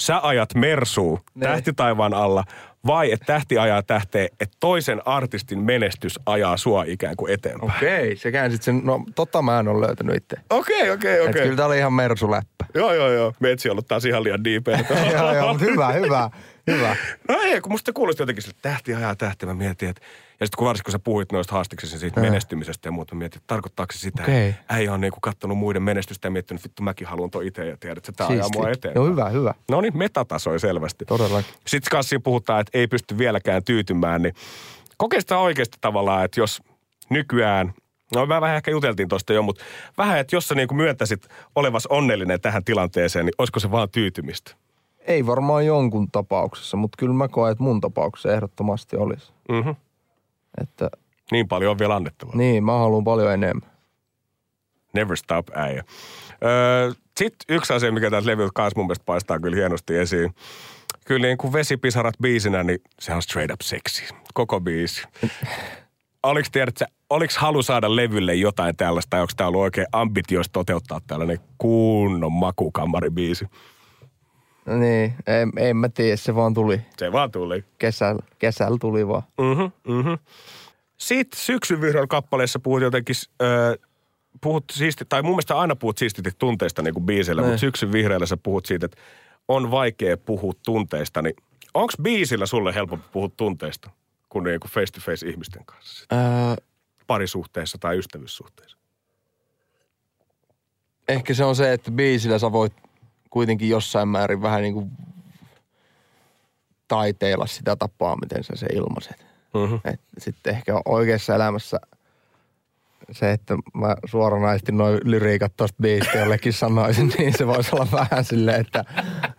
sä ajat mersuu Ne. tähti taivaan alla, vai että tähti ajaa tähteen, että toisen artistin menestys ajaa sua ikään kuin eteenpäin. Okei, se käänsit sen. No tota mä en ole löytänyt itse. Okei, okei, Okay. okei. Kyllä tää oli ihan mersuläppä. Joo, joo, joo. Metsi on ollut taas ihan liian diipeä. <laughs> joo, joo, mutta hyvä, hyvä, hyvä. No ei, kun musta kuulosti jotenkin sille tähti ajaa tähti. Mä mietin, että... Ja sitten kun varsinkin kun sä puhuit noista haastiksista siitä Joo. menestymisestä ja muuta, mä mietin, että tarkoittaako se sitä, että äijä on niinku kattonut muiden menestystä ja miettinyt, että vittu mäkin haluan toi itse ja tiedät, että tää ajaa mua eteen. Joo, hyvä, hyvä. No niin, metatasoi selvästi. Todellakin. Sitten kanssa puhutaan, että ei pysty vieläkään tyytymään, niin kokeista oikeasti tavallaan, että jos nykyään, no mä vähän ehkä juteltiin tuosta jo, mutta vähän, että jos sä niin myöntäisit olevas onnellinen tähän tilanteeseen, niin olisiko se vaan tyytymistä? Ei varmaan jonkun tapauksessa, mutta kyllä mä koen, että mun tapauksessa ehdottomasti olisi. Mhm. Että Niin paljon on vielä annettavaa. niin, mä haluan paljon enemmän. Never stop, äijä. Öö, Sitten yksi asia, mikä täältä levyltä kanssa mun mielestä paistaa kyllä hienosti esiin. Kyllä niin kuin vesipisarat biisinä, niin se on straight up seksi. Koko biisi. Oliko, tiedätkö, oliko halu saada levylle jotain tällaista, tai onko tämä ollut oikein ambitioista toteuttaa tällainen kunnon makukammaribiisi? No niin, en, en mä tiedä, se vaan tuli. Se vaan tuli. Kesällä, kesällä tuli vaan. Mhm, mhm. Sitten syksyn vihreällä kappaleessa puhut jotenkin, äh, puhut siisti, tai mun mielestä aina puhut siistiti tunteista niin kuin biisillä, mutta syksyn vihreällä sä puhut siitä, että on vaikea puhua tunteista, niin onko biisillä sulle helpompi puhua tunteista kuin, niin kuin face to face ihmisten kanssa? Öö, Parisuhteessa tai ystävyyssuhteessa? ehkä se on se, että biisillä sä voit kuitenkin jossain määrin vähän niin kuin taiteilla sitä tapaa, miten sä se ilmaiset. Mhm. Et sitten ehkä oikeassa elämässä se, että mä suoranaisesti noin lyriikat tosta biisistä jollekin sanoisin, <laughs> niin se voisi olla vähän silleen, että,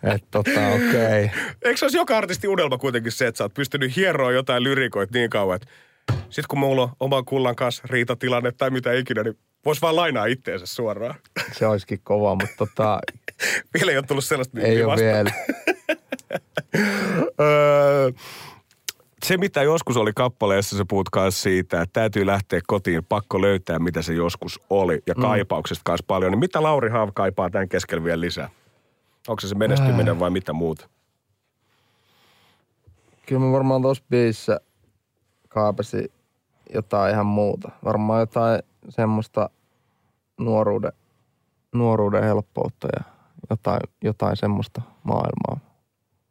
että tota, okei. Okay. Eikö se olisi joka artisti unelma kuitenkin se, että sä oot pystynyt hieroa jotain lyrikoita niin kauan, että sit kun mulla on oman kullan kanssa riitatilanne tai mitä ikinä, niin vois vaan lainaa itteensä suoraan. <laughs> Se olisikin kova, mutta tota... <laughs> vielä ei ole tullut sellaista Ei ole vielä. <laughs> Öö, se, mitä joskus oli kappaleessa, se puhut myös siitä, että täytyy lähteä kotiin, pakko löytää, mitä se joskus oli. Ja mm. kaipauksesta kanssa paljon. Niin mitä Lauri Haav kaipaa tämän keskellä vielä lisää? Onko se se menestyminen vai mitä muuta? Kyllä mä varmaan tuossa biisissä kaapasin jotain ihan muuta. Varmaan jotain semmoista nuoruuden, nuoruuden helppoutta ja jotain, jotain semmoista maailmaa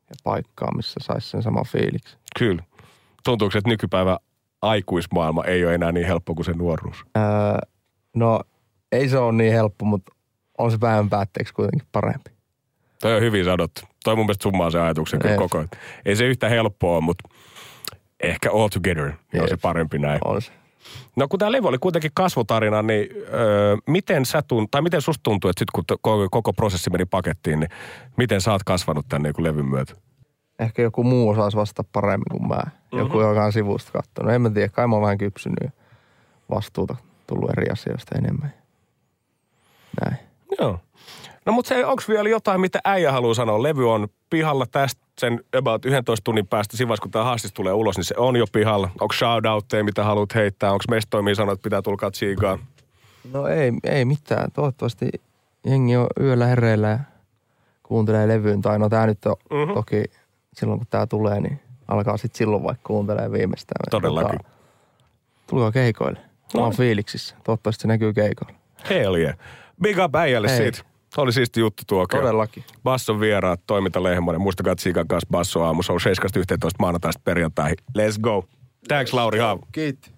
ja paikkaa, missä saisi sen saman fiiliksi. Kyllä. Tuntuuko, että nykypäivä aikuismaailma ei ole enää niin helppo kuin se nuoruus? Öö, no, ei se ole niin helppo, mutta on se päivän päätteeksi kuitenkin parempi. Toi on hyvin sanottu. Toi mun mielestä summaa se ajatuksen kyllä koko ajan. Ei se yhtä helppoa, mutta ehkä all together on se parempi näin. On se. No kun tämä levy oli kuitenkin kasvutarina, niin öö, miten sä tunt, tai miten susta tuntuu, että sit kun koko, koko prosessi meni pakettiin, niin miten sä oot kasvanut tämän niin levyn myötä? Ehkä joku muu osaisi vastata paremmin kuin mä. Joku, mm-hmm. joka on sivusta katsonut. En mä tiedä, kai mä oon vähän kypsynyt vastuuta tullut eri asioista enemmän. Näin. Joo. No mutta se, onko vielä jotain, mitä äijä haluaa sanoa? Levy on pihalla tästä sen about 11 tunnin päästä. Siinä kun tämä haastis tulee ulos, niin se on jo pihalla. Onko shoutoutteja, mitä haluat heittää? Onko mestoimia sanoa, että pitää tulkaa tsiigaan? No ei, ei mitään. Toivottavasti jengi on yöllä hereillä ja kuuntelee levyyn. Tai no tää nyt on mm-hmm. toki silloin, kun tää tulee, niin alkaa sitten silloin vaikka kuuntelee viimeistään. Todellakin. Tota, tulkaa keikoille. Mä oon fiiliksissä. Toivottavasti se näkyy keikoilla. Hell yeah. Big up äijälle Hei. Siitä. Oli siisti juttu tuokio. Todellakin. Basson vieraat, toiminta Lehmonen. Muistakaa Tsiikan kanssa Basso aamu. Se on 7.11 maanantaista perjantaihin. Let's go. Thanks Lauri Haavu. Kiitti.